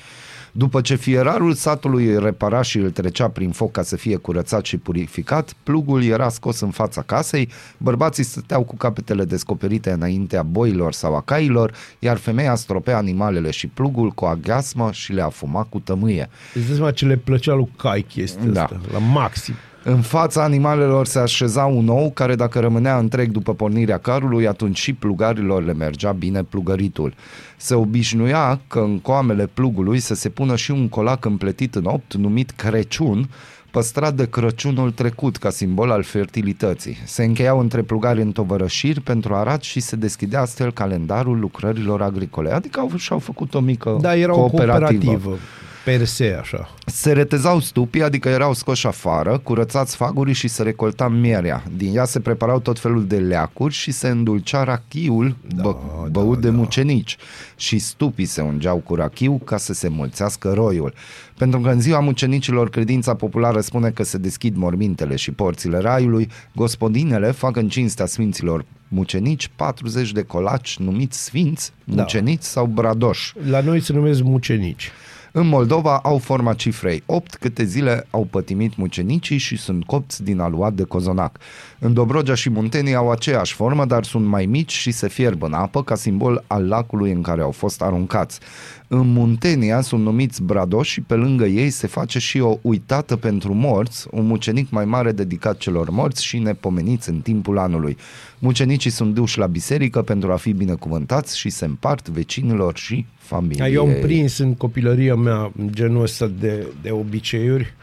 [SPEAKER 1] După ce fierarul satului îl repara și îl trecea prin foc ca să fie curățat și purificat, plugul era scos în fața casei, bărbații stăteau cu capetele descoperite înaintea boilor sau a cailor, iar femeia stropea animalele și plugul cu aghiasmă și le afuma cu tămâie.
[SPEAKER 2] Îți dai seama ce le plăcea lui Cai chestia
[SPEAKER 1] Da.
[SPEAKER 2] asta, la maxim.
[SPEAKER 1] În fața animalelor se așeza un ou care dacă rămânea întreg după pornirea carului, atunci și plugarilor le mergea bine plugăritul. Se obișnuia că în coamele plugului să se pună și un colac împletit în opt numit Crăciun, păstrat de Crăciunul trecut ca simbol al fertilității. Se încheiau între plugari în tovărășiri pentru arat și se deschidea astfel calendarul lucrărilor agricole. Adică au, și-au făcut o mică
[SPEAKER 2] Da, era o
[SPEAKER 1] cooperativă.
[SPEAKER 2] Cooperativă. Per se, așa.
[SPEAKER 1] Se retezau stupii, adică erau scoși afară, curățați fagurii și se recolta mierea. Din ea se preparau tot felul de leacuri și se îndulcea rachiul da, bă, băut da, de mucenici. Și stupii se ungeau cu rachiu ca să se mulțească roiul. Pentru că în ziua mucenicilor credința populară spune că se deschid mormintele și porțile raiului, gospodinele fac în cinstea sfinților mucenici 40 de colaci numiți sfinți, mucenici da. sau bradoși.
[SPEAKER 2] La noi se numesc mucenici.
[SPEAKER 1] În Moldova au forma cifrei 8, câte zile au pătimit mucenicii și sunt copți din aluat de cozonac. În Dobrogea și Muntenia au aceeași formă, dar sunt mai mici și se fierb în apă ca simbol al lacului în care au fost aruncați. În Muntenia sunt numiți bradoși și pe lângă ei se face și o uitată pentru morți, un mucenic mai mare dedicat celor morți și nepomeniți în timpul anului. Mucenicii sunt duși la biserică pentru a fi binecuvântați și se împart vecinilor și familiei.
[SPEAKER 2] Eu am prins în copilăria mea genul ăsta de, de obiceiuri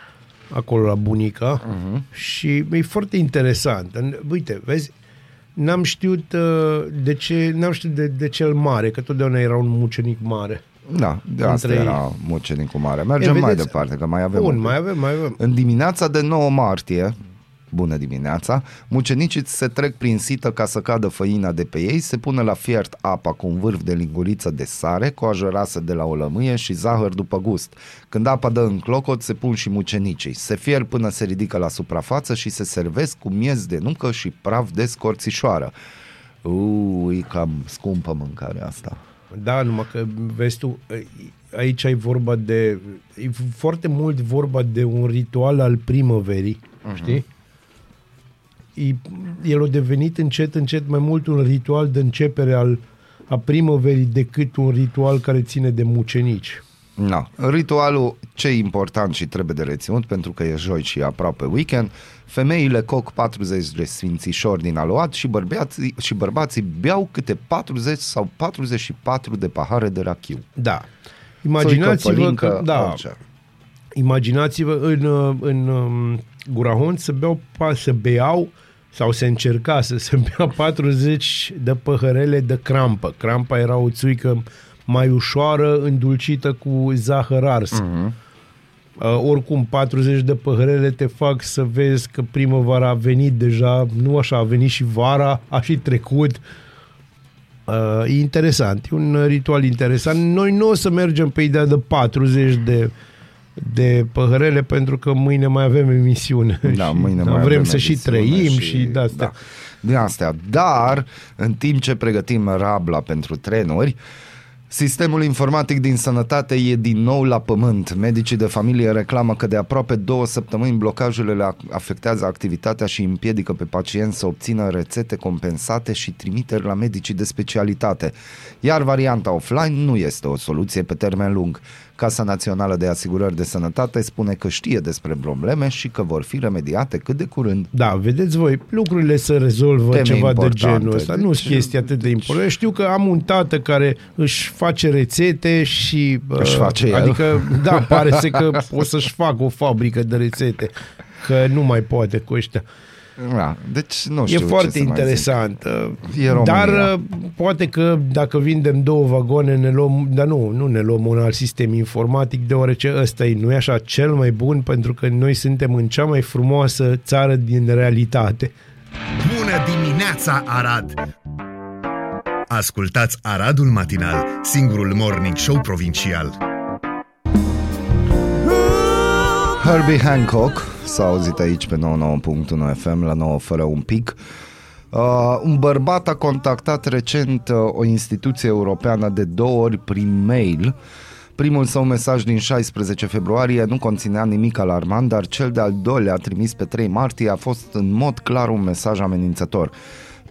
[SPEAKER 2] acolo la bunica uh-huh. și e foarte interesant. În- Uite, vezi, n-am știut uh, de ce, n-am știut de, de cel mare, că totdeauna era un mucenic mare.
[SPEAKER 1] Da, de asta
[SPEAKER 2] Între ei.
[SPEAKER 1] era mucenicul mare. Mergem
[SPEAKER 2] E,
[SPEAKER 1] mai
[SPEAKER 2] vedeți,
[SPEAKER 1] departe, că mai avem...
[SPEAKER 2] Bun,
[SPEAKER 1] un pic.
[SPEAKER 2] mai avem, mai avem.
[SPEAKER 1] În dimineața de 9 martie, bună dimineața, mucenicii se trec prin sită ca să cadă făina de pe ei, se pune la fiert apa cu un vârf de linguriță de sare, cu o rasă de la o lămâie și zahăr după gust. Când apa dă în clocot, se pun și mucenicii. Se fierb până se ridică la suprafață și se servesc cu miez de nucă și praf de scorțișoară. Uuu, e cam scumpă mâncarea asta.
[SPEAKER 2] Da, numai că, vezi tu, aici ai vorba de, e foarte mult vorba de un ritual al primăverii, uh-huh. știi? E, el a devenit încet, încet mai mult un ritual de începere al, a primăverii decât un ritual care ține de mucenici.
[SPEAKER 1] Na. Ritualul ce e important și trebuie de reținut pentru că e joi și e aproape weekend, femeile coc 40 de sfințișori din aluat și, bărbații, și bărbații beau câte 40 sau 44 de pahare de rachiu.
[SPEAKER 2] Da. Imaginați-vă
[SPEAKER 1] pălincă,
[SPEAKER 2] că, da,
[SPEAKER 1] orice.
[SPEAKER 2] imaginați-vă în, uh, în um, Gurahont să beau, pa- să beau sau se încerca să se bea 40 de păhărele de crampă. Crampa era o țuică mai ușoară, îndulcită cu zahăr ars. Uh-huh. Uh, oricum, 40 de păhărele te fac să vezi că primăvara a venit deja, nu așa, a venit și vara, a și trecut. Uh, e interesant, e un ritual interesant. Noi nu o să mergem pe ideea de 40 de de păhărele pentru că mâine mai avem emisiune.
[SPEAKER 1] Da,
[SPEAKER 2] Și
[SPEAKER 1] mâine mai
[SPEAKER 2] vrem
[SPEAKER 1] avem
[SPEAKER 2] să și
[SPEAKER 1] emisiune
[SPEAKER 2] trăim și, și de astea.
[SPEAKER 1] Da, din astea. Dar, în timp ce pregătim rabla pentru trenuri, Sistemul informatic din sănătate e din nou la pământ. Medicii de familie reclamă că de aproape două săptămâni blocajele le afectează activitatea și împiedică pe pacienți să obțină rețete compensate și trimiteri la medicii de specialitate. Iar varianta offline nu este o soluție pe termen lung. Casa Națională de Asigurări de Sănătate spune că știe despre probleme și că vor fi remediate cât de curând.
[SPEAKER 2] Da, vedeți voi, lucrurile se rezolvă
[SPEAKER 1] Teme
[SPEAKER 2] ceva
[SPEAKER 1] importante.
[SPEAKER 2] de genul ăsta. Nu
[SPEAKER 1] Deci-
[SPEAKER 2] sunt chestii atât de importante. Știu că am un tată care își face rețete și...
[SPEAKER 1] Își
[SPEAKER 2] uh,
[SPEAKER 1] face el.
[SPEAKER 2] Adică, da, pare să că o să-și facă o fabrică de rețete, că nu mai poate cu ăștia.
[SPEAKER 1] Da, deci nu
[SPEAKER 2] E
[SPEAKER 1] știu ce
[SPEAKER 2] foarte
[SPEAKER 1] să mai
[SPEAKER 2] interesant.
[SPEAKER 1] E România.
[SPEAKER 2] Dar uh, poate că dacă vindem două vagoane ne luăm, dar nu, nu ne luăm un alt sistem informatic deoarece ăsta e, nu e așa, cel mai bun pentru că noi suntem în cea mai frumoasă țară din realitate.
[SPEAKER 3] Bună dimineața, Arad! Ascultați Aradul Matinal, singurul morning show provincial.
[SPEAKER 1] Herbie Hancock s-a auzit aici pe 99.1 FM la 9 fără un pic. Uh, un bărbat a contactat recent uh, o instituție europeană de două ori prin mail. Primul său mesaj din 16 februarie nu conținea nimic alarmant, dar cel de-al doilea trimis pe 3 martie a fost în mod clar un mesaj amenințător.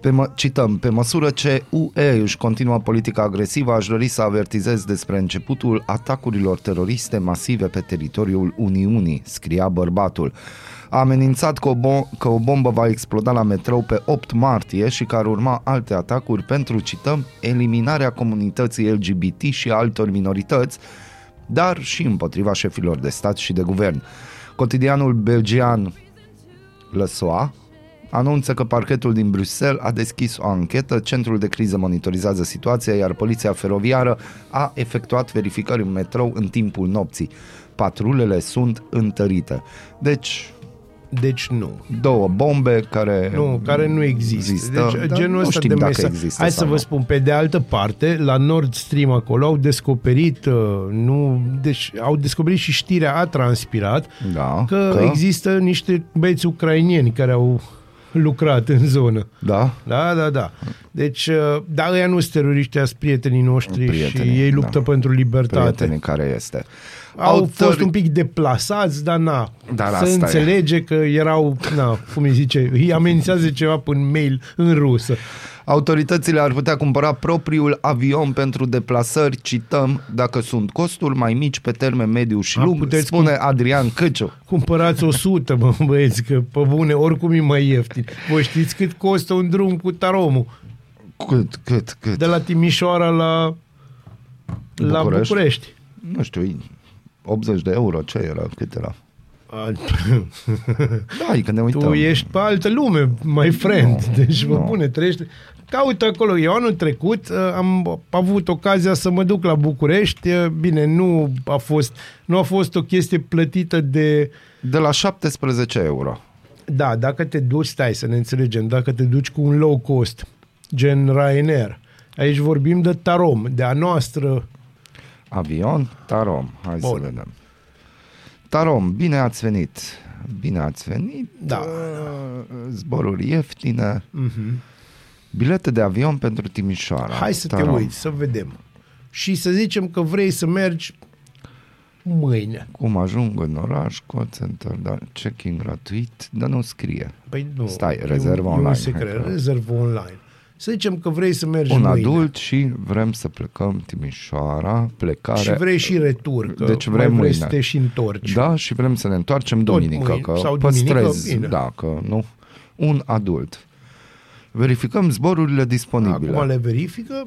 [SPEAKER 1] Pe mă, cităm, pe măsură ce UE își continuă politica agresivă, aș dori să avertizez despre începutul atacurilor teroriste masive pe teritoriul Uniunii, scria bărbatul. A amenințat că o, bom- că o bombă va exploda la metrou pe 8 martie și că ar urma alte atacuri pentru, cităm, eliminarea comunității LGBT și a altor minorități, dar și împotriva șefilor de stat și de guvern. Cotidianul belgian Lăsoa anunță că parchetul din Bruxelles a deschis o anchetă, centrul de criză monitorizează situația, iar poliția feroviară a efectuat verificări în metrou în timpul nopții. Patrulele sunt întărite. Deci,
[SPEAKER 2] Deci nu.
[SPEAKER 1] două bombe care
[SPEAKER 2] Nu, care nu există.
[SPEAKER 1] există,
[SPEAKER 2] deci,
[SPEAKER 1] dar
[SPEAKER 2] genul
[SPEAKER 1] nu
[SPEAKER 2] ăsta
[SPEAKER 1] știm
[SPEAKER 2] de
[SPEAKER 1] dacă
[SPEAKER 2] mesaj.
[SPEAKER 1] există
[SPEAKER 2] Hai
[SPEAKER 1] sau
[SPEAKER 2] să vă
[SPEAKER 1] nu.
[SPEAKER 2] spun, pe de altă parte, la Nord Stream acolo au descoperit, uh, nu, deci au descoperit și știrea a transpirat
[SPEAKER 1] Da,
[SPEAKER 2] că,
[SPEAKER 1] că?
[SPEAKER 2] există niște băieți ucrainieni care au lucrat în zonă.
[SPEAKER 1] Da?
[SPEAKER 2] Da, da, da. Deci, uh, da, ăia nu sunt teroriști, sunt prietenii noștri
[SPEAKER 1] Prietenii,
[SPEAKER 2] și ei luptă
[SPEAKER 1] da.
[SPEAKER 2] pentru libertate.
[SPEAKER 1] Prietenii care este.
[SPEAKER 2] Au
[SPEAKER 1] Autori-
[SPEAKER 2] fost un pic deplasați, dar na,
[SPEAKER 1] Dar
[SPEAKER 2] se
[SPEAKER 1] asta e.
[SPEAKER 2] înțelege că erau, na, cum îi zice, îi amenințează ceva pe mail în rusă.
[SPEAKER 1] Autoritățile ar putea cumpăra propriul avion pentru deplasări, cităm, dacă sunt costuri mai mici pe termen mediu și
[SPEAKER 2] A,
[SPEAKER 1] lung,
[SPEAKER 2] puteți
[SPEAKER 1] spune Adrian Căciu.
[SPEAKER 2] Cumpărați 100, mă, băieți, că pe bune, oricum e mai ieftin. Voi știți cât costă un drum cu taromul?
[SPEAKER 1] Cât, cât, cât?
[SPEAKER 2] De la Timișoara la, la
[SPEAKER 1] București?
[SPEAKER 2] București.
[SPEAKER 1] Nu știu, 80 de euro, ce era, cât era?
[SPEAKER 2] A,
[SPEAKER 1] Da, adică ne uităm.
[SPEAKER 2] Tu ești pe altă lume, my friend.
[SPEAKER 1] Nu,
[SPEAKER 2] deci, vă
[SPEAKER 1] nu.
[SPEAKER 2] bune, trăiește. Caut acolo. Eu anul trecut uh, am avut ocazia să mă duc la București. Uh, Bine, nu a fost, nu a fost o chestie plătită de...
[SPEAKER 1] De la 17 euro.
[SPEAKER 2] Da, dacă te duci, stai să ne înțelegem, dacă te duci cu un low cost, gen Ryanair, aici vorbim de Tarom, de a noastră,
[SPEAKER 1] Avion, Tarom. Hai
[SPEAKER 2] Bun.
[SPEAKER 1] să vedem. Tarom, bine ați venit. Bine ați venit.
[SPEAKER 2] Da.
[SPEAKER 1] Uh, Zboruri ieftine.
[SPEAKER 2] Mhm.
[SPEAKER 1] Bilete de avion pentru Timișoara.
[SPEAKER 2] hai să te
[SPEAKER 1] Tarom.
[SPEAKER 2] uiți, să vedem. Și să zicem că vrei să mergi mâine.
[SPEAKER 1] Cum ajung în oraș, call center, da, check-in gratuit, dar nu scrie.
[SPEAKER 2] Păi nu.
[SPEAKER 1] Stai,
[SPEAKER 2] e
[SPEAKER 1] rezervă
[SPEAKER 2] un, E
[SPEAKER 1] online,
[SPEAKER 2] un
[SPEAKER 1] hai
[SPEAKER 2] secret,
[SPEAKER 1] că-
[SPEAKER 2] rezervă online. Să zicem că vrei să mergi
[SPEAKER 1] Un
[SPEAKER 2] mâine.
[SPEAKER 1] adult și vrem să plecăm Timișoara, plecare.
[SPEAKER 2] Și vrei și retur, că
[SPEAKER 1] Deci
[SPEAKER 2] mai
[SPEAKER 1] vrem
[SPEAKER 2] vrei
[SPEAKER 1] mâine.
[SPEAKER 2] să te și întorci.
[SPEAKER 1] Da, și vrem să ne întoarcem duminică,
[SPEAKER 2] mâine,
[SPEAKER 1] că
[SPEAKER 2] sau duminică,
[SPEAKER 1] păstrez,
[SPEAKER 2] bine.
[SPEAKER 1] da, că nu, un adult. Verificăm zborurile disponibile.
[SPEAKER 2] Acum le verifică,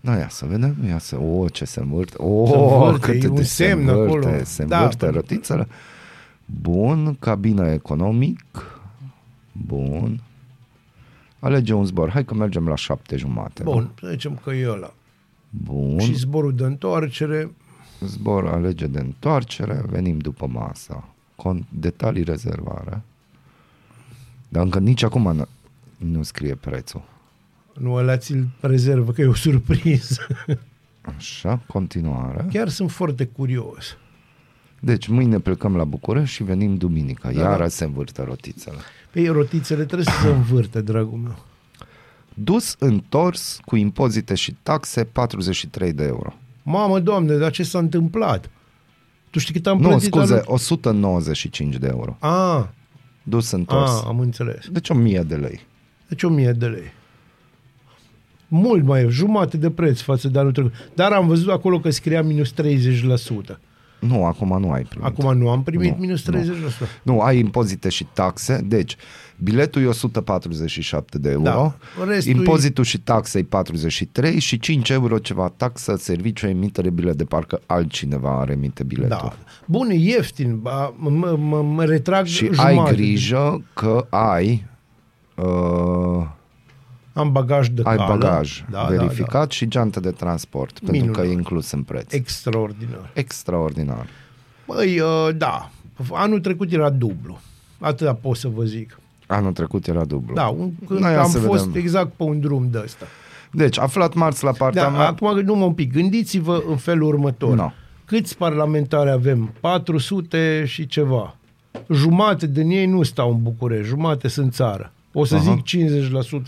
[SPEAKER 1] Da, ia să vedem, ia să, o, ce se învârte, o,
[SPEAKER 2] Se învârte,
[SPEAKER 1] cât
[SPEAKER 2] e un
[SPEAKER 1] de
[SPEAKER 2] semn
[SPEAKER 1] se învârte,
[SPEAKER 2] acolo.
[SPEAKER 1] se
[SPEAKER 2] Da,
[SPEAKER 1] învârte
[SPEAKER 2] până-
[SPEAKER 1] rotițele. Bun, cabină economic, bun. Alege un zbor, hai că mergem la șapte jumate. nu?
[SPEAKER 2] bun, să zicem că e ăla.
[SPEAKER 1] Bun,
[SPEAKER 2] Și zborul de întoarcere,
[SPEAKER 1] zbor alege de întoarcere, venim după masa. Con- detalii rezervare. Dar încă nici acum nu, nu scrie prețul.
[SPEAKER 2] nu ăla ți-l rezervă, că e o surpriză.
[SPEAKER 1] Așa, continuare.
[SPEAKER 2] Chiar sunt foarte curios.
[SPEAKER 1] Deci mâine plecăm la București și venim duminică.
[SPEAKER 2] Da,
[SPEAKER 1] Iară
[SPEAKER 2] da.
[SPEAKER 1] se învârte rotițele.
[SPEAKER 2] Pe rotițele trebuie să se învârte, dragul meu.
[SPEAKER 1] Dus, întors, cu impozite și taxe, 43 de euro.
[SPEAKER 2] Mamă, doamne, dar ce s-a întâmplat? Tu știi cât am
[SPEAKER 1] Nu,
[SPEAKER 2] plătit
[SPEAKER 1] scuze,
[SPEAKER 2] anul-
[SPEAKER 1] 195 de euro.
[SPEAKER 2] A,
[SPEAKER 1] Dus, întors.
[SPEAKER 2] a, am înțeles.
[SPEAKER 1] Deci 1000 de lei.
[SPEAKER 2] Deci 1000 de lei. Mult mai e, jumate de preț față de anul trecut. Dar am văzut acolo că scria minus 30%.
[SPEAKER 1] Nu, acum nu ai primit.
[SPEAKER 2] Acum nu am primit
[SPEAKER 1] Nu,
[SPEAKER 2] minus 30%.
[SPEAKER 1] Nu, ai impozite și taxe, deci biletul e 147 de euro,
[SPEAKER 2] Da, restul
[SPEAKER 1] impozitul și taxe e 43 și 5 euro ceva taxă, serviciu, emitere bilet de parcă altcineva are emite biletul.
[SPEAKER 2] Da. Bun, e ieftin, ba, mă, mă, mă retrag
[SPEAKER 1] Și
[SPEAKER 2] jumătate.
[SPEAKER 1] ai grijă că ai uh,
[SPEAKER 2] Am bagaj de
[SPEAKER 1] ai
[SPEAKER 2] cală.
[SPEAKER 1] bagaj
[SPEAKER 2] da,
[SPEAKER 1] verificat
[SPEAKER 2] Da, da.
[SPEAKER 1] și geantă de transport, pentru
[SPEAKER 2] Minunat.
[SPEAKER 1] că e inclus în preț.
[SPEAKER 2] Extraordinar.
[SPEAKER 1] Extraordinar.
[SPEAKER 2] Băi, uh, da, anul trecut era dublu. Atâta pot să vă zic.
[SPEAKER 1] Anul trecut era dublu.
[SPEAKER 2] Da, un, când
[SPEAKER 1] Noi ia
[SPEAKER 2] am
[SPEAKER 1] să
[SPEAKER 2] fost
[SPEAKER 1] vedem.
[SPEAKER 2] exact pe un drum de ăsta.
[SPEAKER 1] Deci, aflat marți la partea
[SPEAKER 2] Da,
[SPEAKER 1] mea...
[SPEAKER 2] acum numai un pic. Gândiți-vă în felul următor.
[SPEAKER 1] No.
[SPEAKER 2] Câți parlamentari avem? 400 și ceva. Jumate din ei nu stau în București, jumate sunt țară. O să
[SPEAKER 1] Aha.
[SPEAKER 2] zic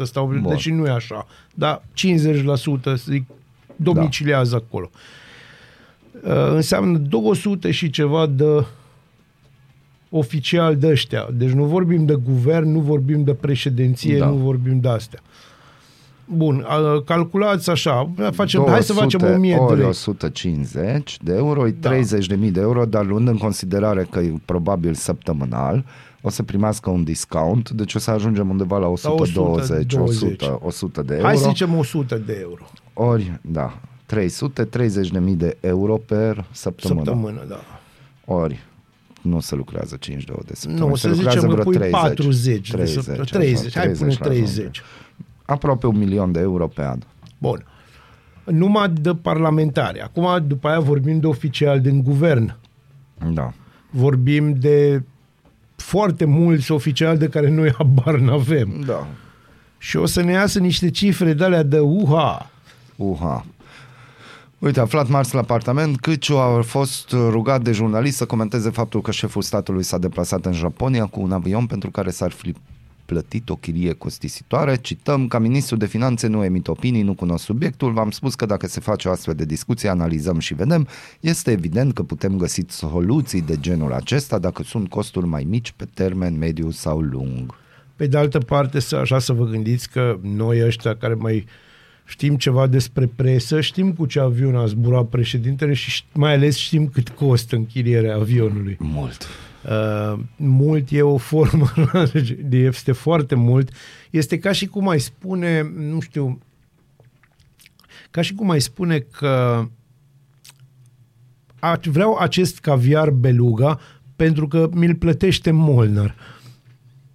[SPEAKER 2] 50% stau,
[SPEAKER 1] Bun.
[SPEAKER 2] deși nu e așa, dar 50% să zic domiciliază acolo. Uh, înseamnă 200 și ceva de oficial de ăștia. Deci nu vorbim de guvern, nu vorbim de președinție,
[SPEAKER 1] Da.
[SPEAKER 2] nu vorbim de astea. Bun, a, calculați așa, facem, hai să facem 1000 de
[SPEAKER 1] ori
[SPEAKER 2] lei.
[SPEAKER 1] 150 de euro, e
[SPEAKER 2] Da.
[SPEAKER 1] 30.000 de euro, dar luând în considerare că e probabil săptămânal, o să primească un discount, deci o să ajungem undeva la 120, 100, 100 de euro.
[SPEAKER 2] Hai să zicem 100 de euro.
[SPEAKER 1] Ori, da, 330.000 de euro per săptămână.
[SPEAKER 2] Săptămână, da.
[SPEAKER 1] Ori, nu se lucrează 5 de ore de săptămână,
[SPEAKER 2] Nu,
[SPEAKER 1] se
[SPEAKER 2] să
[SPEAKER 1] lucrează
[SPEAKER 2] zicem că
[SPEAKER 1] vreo
[SPEAKER 2] pui
[SPEAKER 1] 30.
[SPEAKER 2] 40 de
[SPEAKER 1] 30,
[SPEAKER 2] săptămâni.
[SPEAKER 1] așa,
[SPEAKER 2] 30, hai pune
[SPEAKER 1] 30 la
[SPEAKER 2] 30.
[SPEAKER 1] Aproape un milion de euro pe an.
[SPEAKER 2] Bun. Numai de parlamentari. Acum, după aia vorbim de oficial din guvern.
[SPEAKER 1] Da.
[SPEAKER 2] Vorbim de foarte mulți oficiali de care noi habar n-avem.
[SPEAKER 1] Da.
[SPEAKER 2] Și o să ne iasă niște cifre de alea de uha.
[SPEAKER 1] Uha. Uite, aflat marți la apartament, Câciu a fost rugat de jurnalist să comenteze faptul că șeful statului s-a deplasat în Japonia cu un avion pentru care s-ar fi plătit o chirie costisitoare. Cităm, ca ministru de finanțe nu emit opinii, nu cunosc subiectul. V-am spus că dacă se face o astfel de discuție, analizăm și vedem. Este evident că putem găsi soluții de genul acesta dacă sunt costuri mai mici pe termen mediu sau lung.
[SPEAKER 2] Pe de altă parte, să, așa să vă gândiți că noi ăștia care mai știm ceva despre presă, știm cu ce avion a zburat președintele și ș- mai ales știm cât costă închirierea avionului.
[SPEAKER 1] Mult.
[SPEAKER 2] Uh, mult e o formă, de este foarte mult. Este ca și cum ai spune, nu știu, ca și cum ai spune că aș, vreau acest caviar beluga pentru că mi-l plătește Molnar.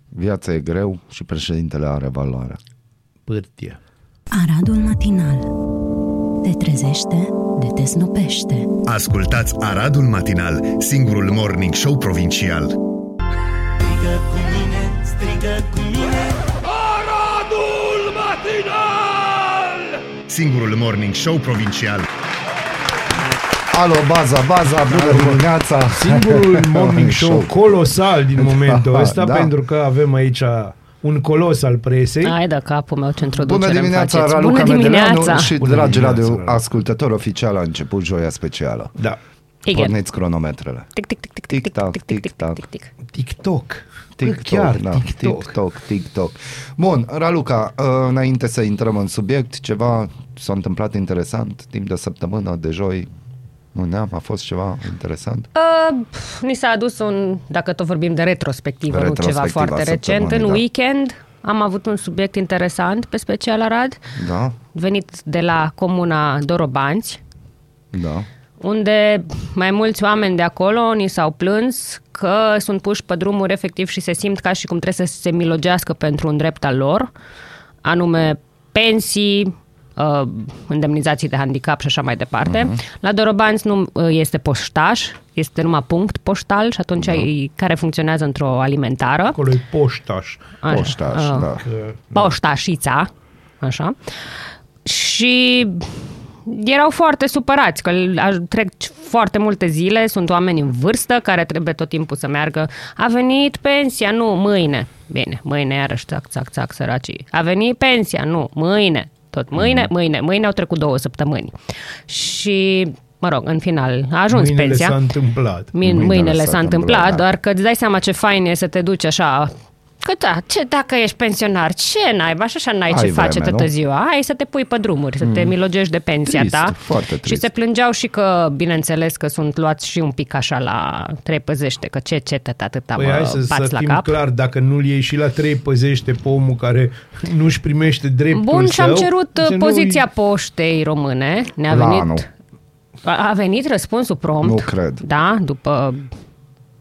[SPEAKER 1] Viața e greu și președintele are valoare.
[SPEAKER 2] Pârtie.
[SPEAKER 5] Aradul matinal. Te trezește, de te snopește.
[SPEAKER 3] Ascultați Aradul Matinal, singurul morning show provincial.
[SPEAKER 4] Strigă cu mine, strigă cu mine
[SPEAKER 6] Aradul matinal!
[SPEAKER 3] Singurul morning show provincial.
[SPEAKER 1] Alo, baza, baza, bună dimineața!
[SPEAKER 2] Singurul morning show colosal din momentul
[SPEAKER 1] Da,
[SPEAKER 2] ăsta,
[SPEAKER 1] da.
[SPEAKER 2] pentru că avem aici un colos al presei.
[SPEAKER 7] Hai de capul meu ce introducere
[SPEAKER 1] Bună
[SPEAKER 7] îmi
[SPEAKER 1] dimineața,
[SPEAKER 7] faceți.
[SPEAKER 1] Raluca
[SPEAKER 7] Bună
[SPEAKER 1] Medeleanu
[SPEAKER 7] dimineața!
[SPEAKER 1] și
[SPEAKER 2] Bună
[SPEAKER 1] dragi
[SPEAKER 2] dimineața,
[SPEAKER 1] radio
[SPEAKER 2] Raluca.
[SPEAKER 1] ascultători oficial a început joia specială.
[SPEAKER 2] Da.
[SPEAKER 7] Igen.
[SPEAKER 1] Porniți cronometrele.
[SPEAKER 7] Tic, tic, tic, tic, tic, tic,
[SPEAKER 1] Tic-tac,
[SPEAKER 7] tic, tic, tic,
[SPEAKER 1] tic-tac.
[SPEAKER 7] tic, tic.
[SPEAKER 2] TikTok.
[SPEAKER 1] TikTok,
[SPEAKER 2] Chiar
[SPEAKER 1] da,
[SPEAKER 2] TikTok.
[SPEAKER 1] TikTok, TikTok. Bun, Raluca, uh, înainte să intrăm în subiect, ceva s-a întâmplat interesant timp de săptămână, de joi, nu neam, a fost ceva interesant?
[SPEAKER 7] Uh, pf, ni s-a adus un, dacă tot vorbim de retrospectivă, nu ceva
[SPEAKER 1] Retrospectiva
[SPEAKER 7] foarte recent, în
[SPEAKER 1] săptămânii, da.
[SPEAKER 7] weekend am avut un subiect interesant pe special Arad,
[SPEAKER 1] Da,
[SPEAKER 7] venit de la comuna Dorobanți,
[SPEAKER 1] da.
[SPEAKER 7] unde mai mulți oameni de acolo ni s-au plâns că sunt puși pe drumuri efectiv și se simt ca și cum trebuie să se milogească pentru un drept al lor, anume pensii, uh, indemnizații de handicap și așa mai departe. Uh-huh. La Dorobanți nu uh, este poștaș, este numai punct poștal și atunci uh care funcționează într-o alimentară.
[SPEAKER 2] Acolo e poștaș.
[SPEAKER 7] Așa,
[SPEAKER 1] Poștaș,
[SPEAKER 7] uh,
[SPEAKER 1] da.
[SPEAKER 7] Poștașița, așa. Și erau foarte supărați că aj- trec foarte multe zile, sunt oameni în vârstă care trebuie tot timpul să meargă. A venit pensia, nu, mâine. Bine, mâine iarăși, țac, țac, țac, săracii. A venit pensia, nu, mâine. Tot mâine,
[SPEAKER 2] Mhm.
[SPEAKER 7] mâine, mâine au trecut două săptămâni. Și, mă rog, în final a ajuns
[SPEAKER 2] Mâinile
[SPEAKER 7] pensia.
[SPEAKER 2] s-a întâmplat.
[SPEAKER 7] Mâinile, mâinile s-a întâmplat,
[SPEAKER 1] da.
[SPEAKER 7] doar că îți dai seama ce fain e să te duci așa Că da, ce dacă ești pensionar, ce naiba, și așa n-ai
[SPEAKER 1] Ai
[SPEAKER 7] ce face
[SPEAKER 1] vreme,
[SPEAKER 7] toată
[SPEAKER 1] nu?
[SPEAKER 7] ziua. Ai să te pui pe drumuri, să te milogești de pensia
[SPEAKER 1] Trist,
[SPEAKER 7] ta.
[SPEAKER 1] foarte
[SPEAKER 7] Și
[SPEAKER 1] trist.
[SPEAKER 7] se plângeau și că, bineînțeles, că sunt luați și un pic așa la trei păzește, că ce, ce, tot atâta
[SPEAKER 2] Păi
[SPEAKER 7] mă
[SPEAKER 2] hai să,
[SPEAKER 7] bați
[SPEAKER 2] să
[SPEAKER 7] la
[SPEAKER 2] fim
[SPEAKER 7] cap.
[SPEAKER 2] clar, dacă nu-l iei și la trei păzește pe omul care nu-și primește dreptul
[SPEAKER 7] Bun, și am
[SPEAKER 2] său,
[SPEAKER 7] cerut
[SPEAKER 2] să
[SPEAKER 7] uh,
[SPEAKER 2] nu-
[SPEAKER 7] poziția poștei române. Ne-a
[SPEAKER 1] La
[SPEAKER 7] venit...
[SPEAKER 1] anul.
[SPEAKER 7] A a venit răspunsul prompt.
[SPEAKER 1] Nu cred.
[SPEAKER 7] Da, după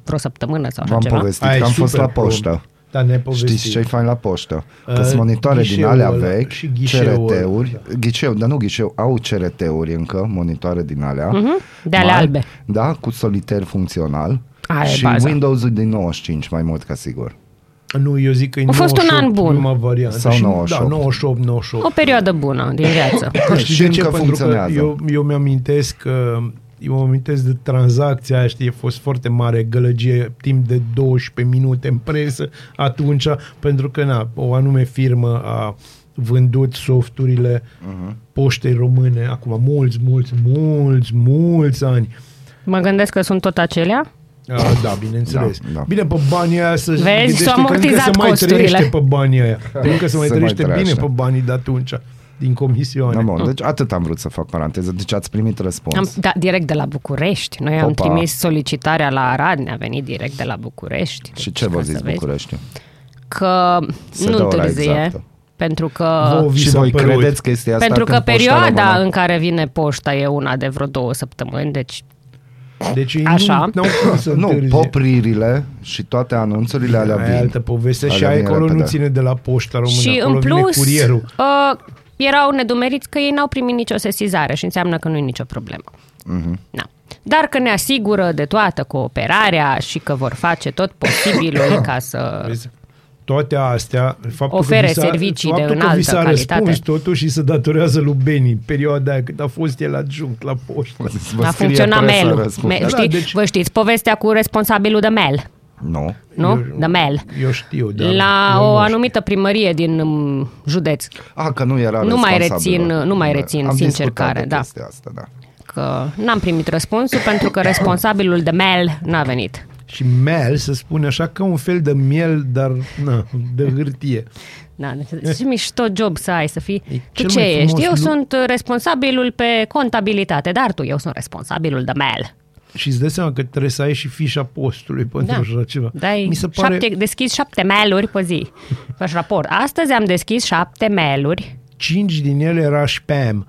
[SPEAKER 7] vreo săptămână sau așa
[SPEAKER 1] V-am
[SPEAKER 7] ceva.
[SPEAKER 1] povestit
[SPEAKER 2] Ai,
[SPEAKER 1] că am fost
[SPEAKER 2] super
[SPEAKER 1] la poștă.
[SPEAKER 2] prompt. Da, ne povesti.
[SPEAKER 1] Știți ce-i fain la poștă? Că
[SPEAKER 2] Uh,
[SPEAKER 1] sunt monitoare din
[SPEAKER 2] ghișeul
[SPEAKER 1] alea
[SPEAKER 2] ăla
[SPEAKER 1] vechi,
[SPEAKER 2] și ghișeul
[SPEAKER 1] CRT-uri,
[SPEAKER 2] ăla,
[SPEAKER 1] ghiceu, dar nu ghișeu, au CRT-uri încă, monitoare din alea.
[SPEAKER 7] Mhm, de ale
[SPEAKER 1] mari,
[SPEAKER 7] albe.
[SPEAKER 1] Da, cu soliter funcțional.
[SPEAKER 7] Aia e
[SPEAKER 1] și
[SPEAKER 7] baza.
[SPEAKER 1] Windows-ul din 95, mai mult ca sigur.
[SPEAKER 2] Nu, eu zic că e
[SPEAKER 7] A fost un
[SPEAKER 2] 98
[SPEAKER 7] an bun.
[SPEAKER 2] prima variantă.
[SPEAKER 1] Sau
[SPEAKER 2] și,
[SPEAKER 1] 98.
[SPEAKER 2] Da, 98, 98.
[SPEAKER 7] O perioadă bună din viață.
[SPEAKER 2] Știi
[SPEAKER 1] Și
[SPEAKER 2] de ce?
[SPEAKER 1] încă
[SPEAKER 2] Pentru că
[SPEAKER 1] funcționează.
[SPEAKER 2] eu, eu mi-amintesc că eu mă amintesc de tranzacția aia, știi, a fost foarte mare gălăgie timp de 12 minute în presă atunci, pentru că na, o anume firmă a vândut softurile uh-huh. poștei române acum mulți, mulți, mulți, mulți ani.
[SPEAKER 7] Mă gândesc că sunt tot acelea.
[SPEAKER 2] A, da, bineînțeles.
[SPEAKER 1] Da, da.
[SPEAKER 2] Bine, pe banii aia să
[SPEAKER 7] Vezi,
[SPEAKER 2] gândește
[SPEAKER 7] s-au
[SPEAKER 2] că încă
[SPEAKER 7] amortizat
[SPEAKER 2] se mai
[SPEAKER 7] costurile.
[SPEAKER 2] trăiește pe banii aia. Încă se mai
[SPEAKER 1] Se mai
[SPEAKER 2] trăiește bine
[SPEAKER 1] trăiește.
[SPEAKER 2] pe banii de atunci, din comisioane.
[SPEAKER 1] Da, bun, deci atât am vrut să fac paranteză. Deci ați primit răspuns.
[SPEAKER 7] Am, da, direct de la București. Noi am
[SPEAKER 1] Opa.
[SPEAKER 7] trimis solicitarea la Arad, ne-a venit direct de la București.
[SPEAKER 1] Și
[SPEAKER 7] Deci,
[SPEAKER 1] ce vă
[SPEAKER 7] ca
[SPEAKER 1] zis
[SPEAKER 7] să vezi,
[SPEAKER 1] București?
[SPEAKER 7] Că
[SPEAKER 1] Se
[SPEAKER 7] nu
[SPEAKER 1] dă ora
[SPEAKER 7] întârzie,
[SPEAKER 1] exactă.
[SPEAKER 7] pentru că...
[SPEAKER 2] Vouă vi
[SPEAKER 1] Și
[SPEAKER 2] s-a
[SPEAKER 1] voi
[SPEAKER 2] părut.
[SPEAKER 1] credeți chestia asta
[SPEAKER 7] Pentru că
[SPEAKER 1] când poșta
[SPEAKER 7] perioada
[SPEAKER 1] română-
[SPEAKER 7] în care vine poșta e una de vreo două săptămâni, deci
[SPEAKER 2] Deci ei
[SPEAKER 7] Așa.
[SPEAKER 2] nu au cum să
[SPEAKER 1] Nu,
[SPEAKER 2] întârzie.
[SPEAKER 1] popririle și toate anunțurile alea
[SPEAKER 2] Aia e
[SPEAKER 1] vin.
[SPEAKER 2] altă poveste și
[SPEAKER 1] Alea
[SPEAKER 2] aia
[SPEAKER 1] vin
[SPEAKER 2] acolo nu
[SPEAKER 1] repede.
[SPEAKER 2] ține de la poșta română,
[SPEAKER 7] și
[SPEAKER 2] acolo
[SPEAKER 7] în
[SPEAKER 2] vine
[SPEAKER 7] plus
[SPEAKER 2] curierul.
[SPEAKER 7] uh, erau nedumeriți că ei n-au primit nicio sesizare și înseamnă că nu e nicio problemă.
[SPEAKER 1] Mhm.
[SPEAKER 7] Na. Dar că ne asigură de toată cooperarea și că vor face tot posibilul ca să...
[SPEAKER 2] Vezi? Toate astea, faptul
[SPEAKER 7] Ofere
[SPEAKER 2] că vi s-a,
[SPEAKER 7] servicii de
[SPEAKER 2] faptul că
[SPEAKER 7] înaltă
[SPEAKER 2] vi s-a
[SPEAKER 7] calitate.
[SPEAKER 2] răspuns totuși și se datorează lui Beni, perioada aia când a fost el adjunct la poștă.
[SPEAKER 1] Vă
[SPEAKER 7] a
[SPEAKER 1] scrie
[SPEAKER 7] funcționat
[SPEAKER 1] presa
[SPEAKER 7] mail
[SPEAKER 1] răspuns.
[SPEAKER 7] Me-
[SPEAKER 2] Da,
[SPEAKER 7] știi,
[SPEAKER 2] deci-
[SPEAKER 7] Vă știți povestea cu responsabilul de mail,
[SPEAKER 1] Nu.
[SPEAKER 7] nu?
[SPEAKER 2] Eu-
[SPEAKER 7] de mail.
[SPEAKER 2] Eu știu, da.
[SPEAKER 7] La
[SPEAKER 2] eu
[SPEAKER 7] o
[SPEAKER 2] nu
[SPEAKER 7] anumită primărie din um, județ.
[SPEAKER 1] A, că nu era
[SPEAKER 7] Nu mai
[SPEAKER 1] responsabilul.
[SPEAKER 7] rețin- nu mai rețin,
[SPEAKER 1] Am
[SPEAKER 7] sincer,
[SPEAKER 1] discutat
[SPEAKER 7] care,
[SPEAKER 1] de
[SPEAKER 7] da.
[SPEAKER 1] chestia Asta, da.
[SPEAKER 7] Că n-am primit răspunsul pentru că responsabilul de mail n-a venit.
[SPEAKER 2] Și mel, să spune așa, ca un fel de miel, dar na, de hârtie.
[SPEAKER 7] Da, deci ce mișto job să ai, să fii...
[SPEAKER 2] E
[SPEAKER 7] Tu
[SPEAKER 2] cel
[SPEAKER 7] ce
[SPEAKER 2] mai
[SPEAKER 7] ești?
[SPEAKER 2] frumos
[SPEAKER 7] Eu
[SPEAKER 2] lu-
[SPEAKER 7] sunt uh, responsabilul pe contabilitate, dar tu, eu sunt responsabilul de mail.
[SPEAKER 2] Și îți dai seama că trebuie să ai și fișa postului pentru
[SPEAKER 7] Da.
[SPEAKER 2] așa ceva.
[SPEAKER 7] Dai
[SPEAKER 2] Mi se pare...
[SPEAKER 7] șapte, deschizi șapte mail-uri pe zi. Faci raport. Astăzi am deschis șapte mail-uri.
[SPEAKER 2] Cinci din ele era spam.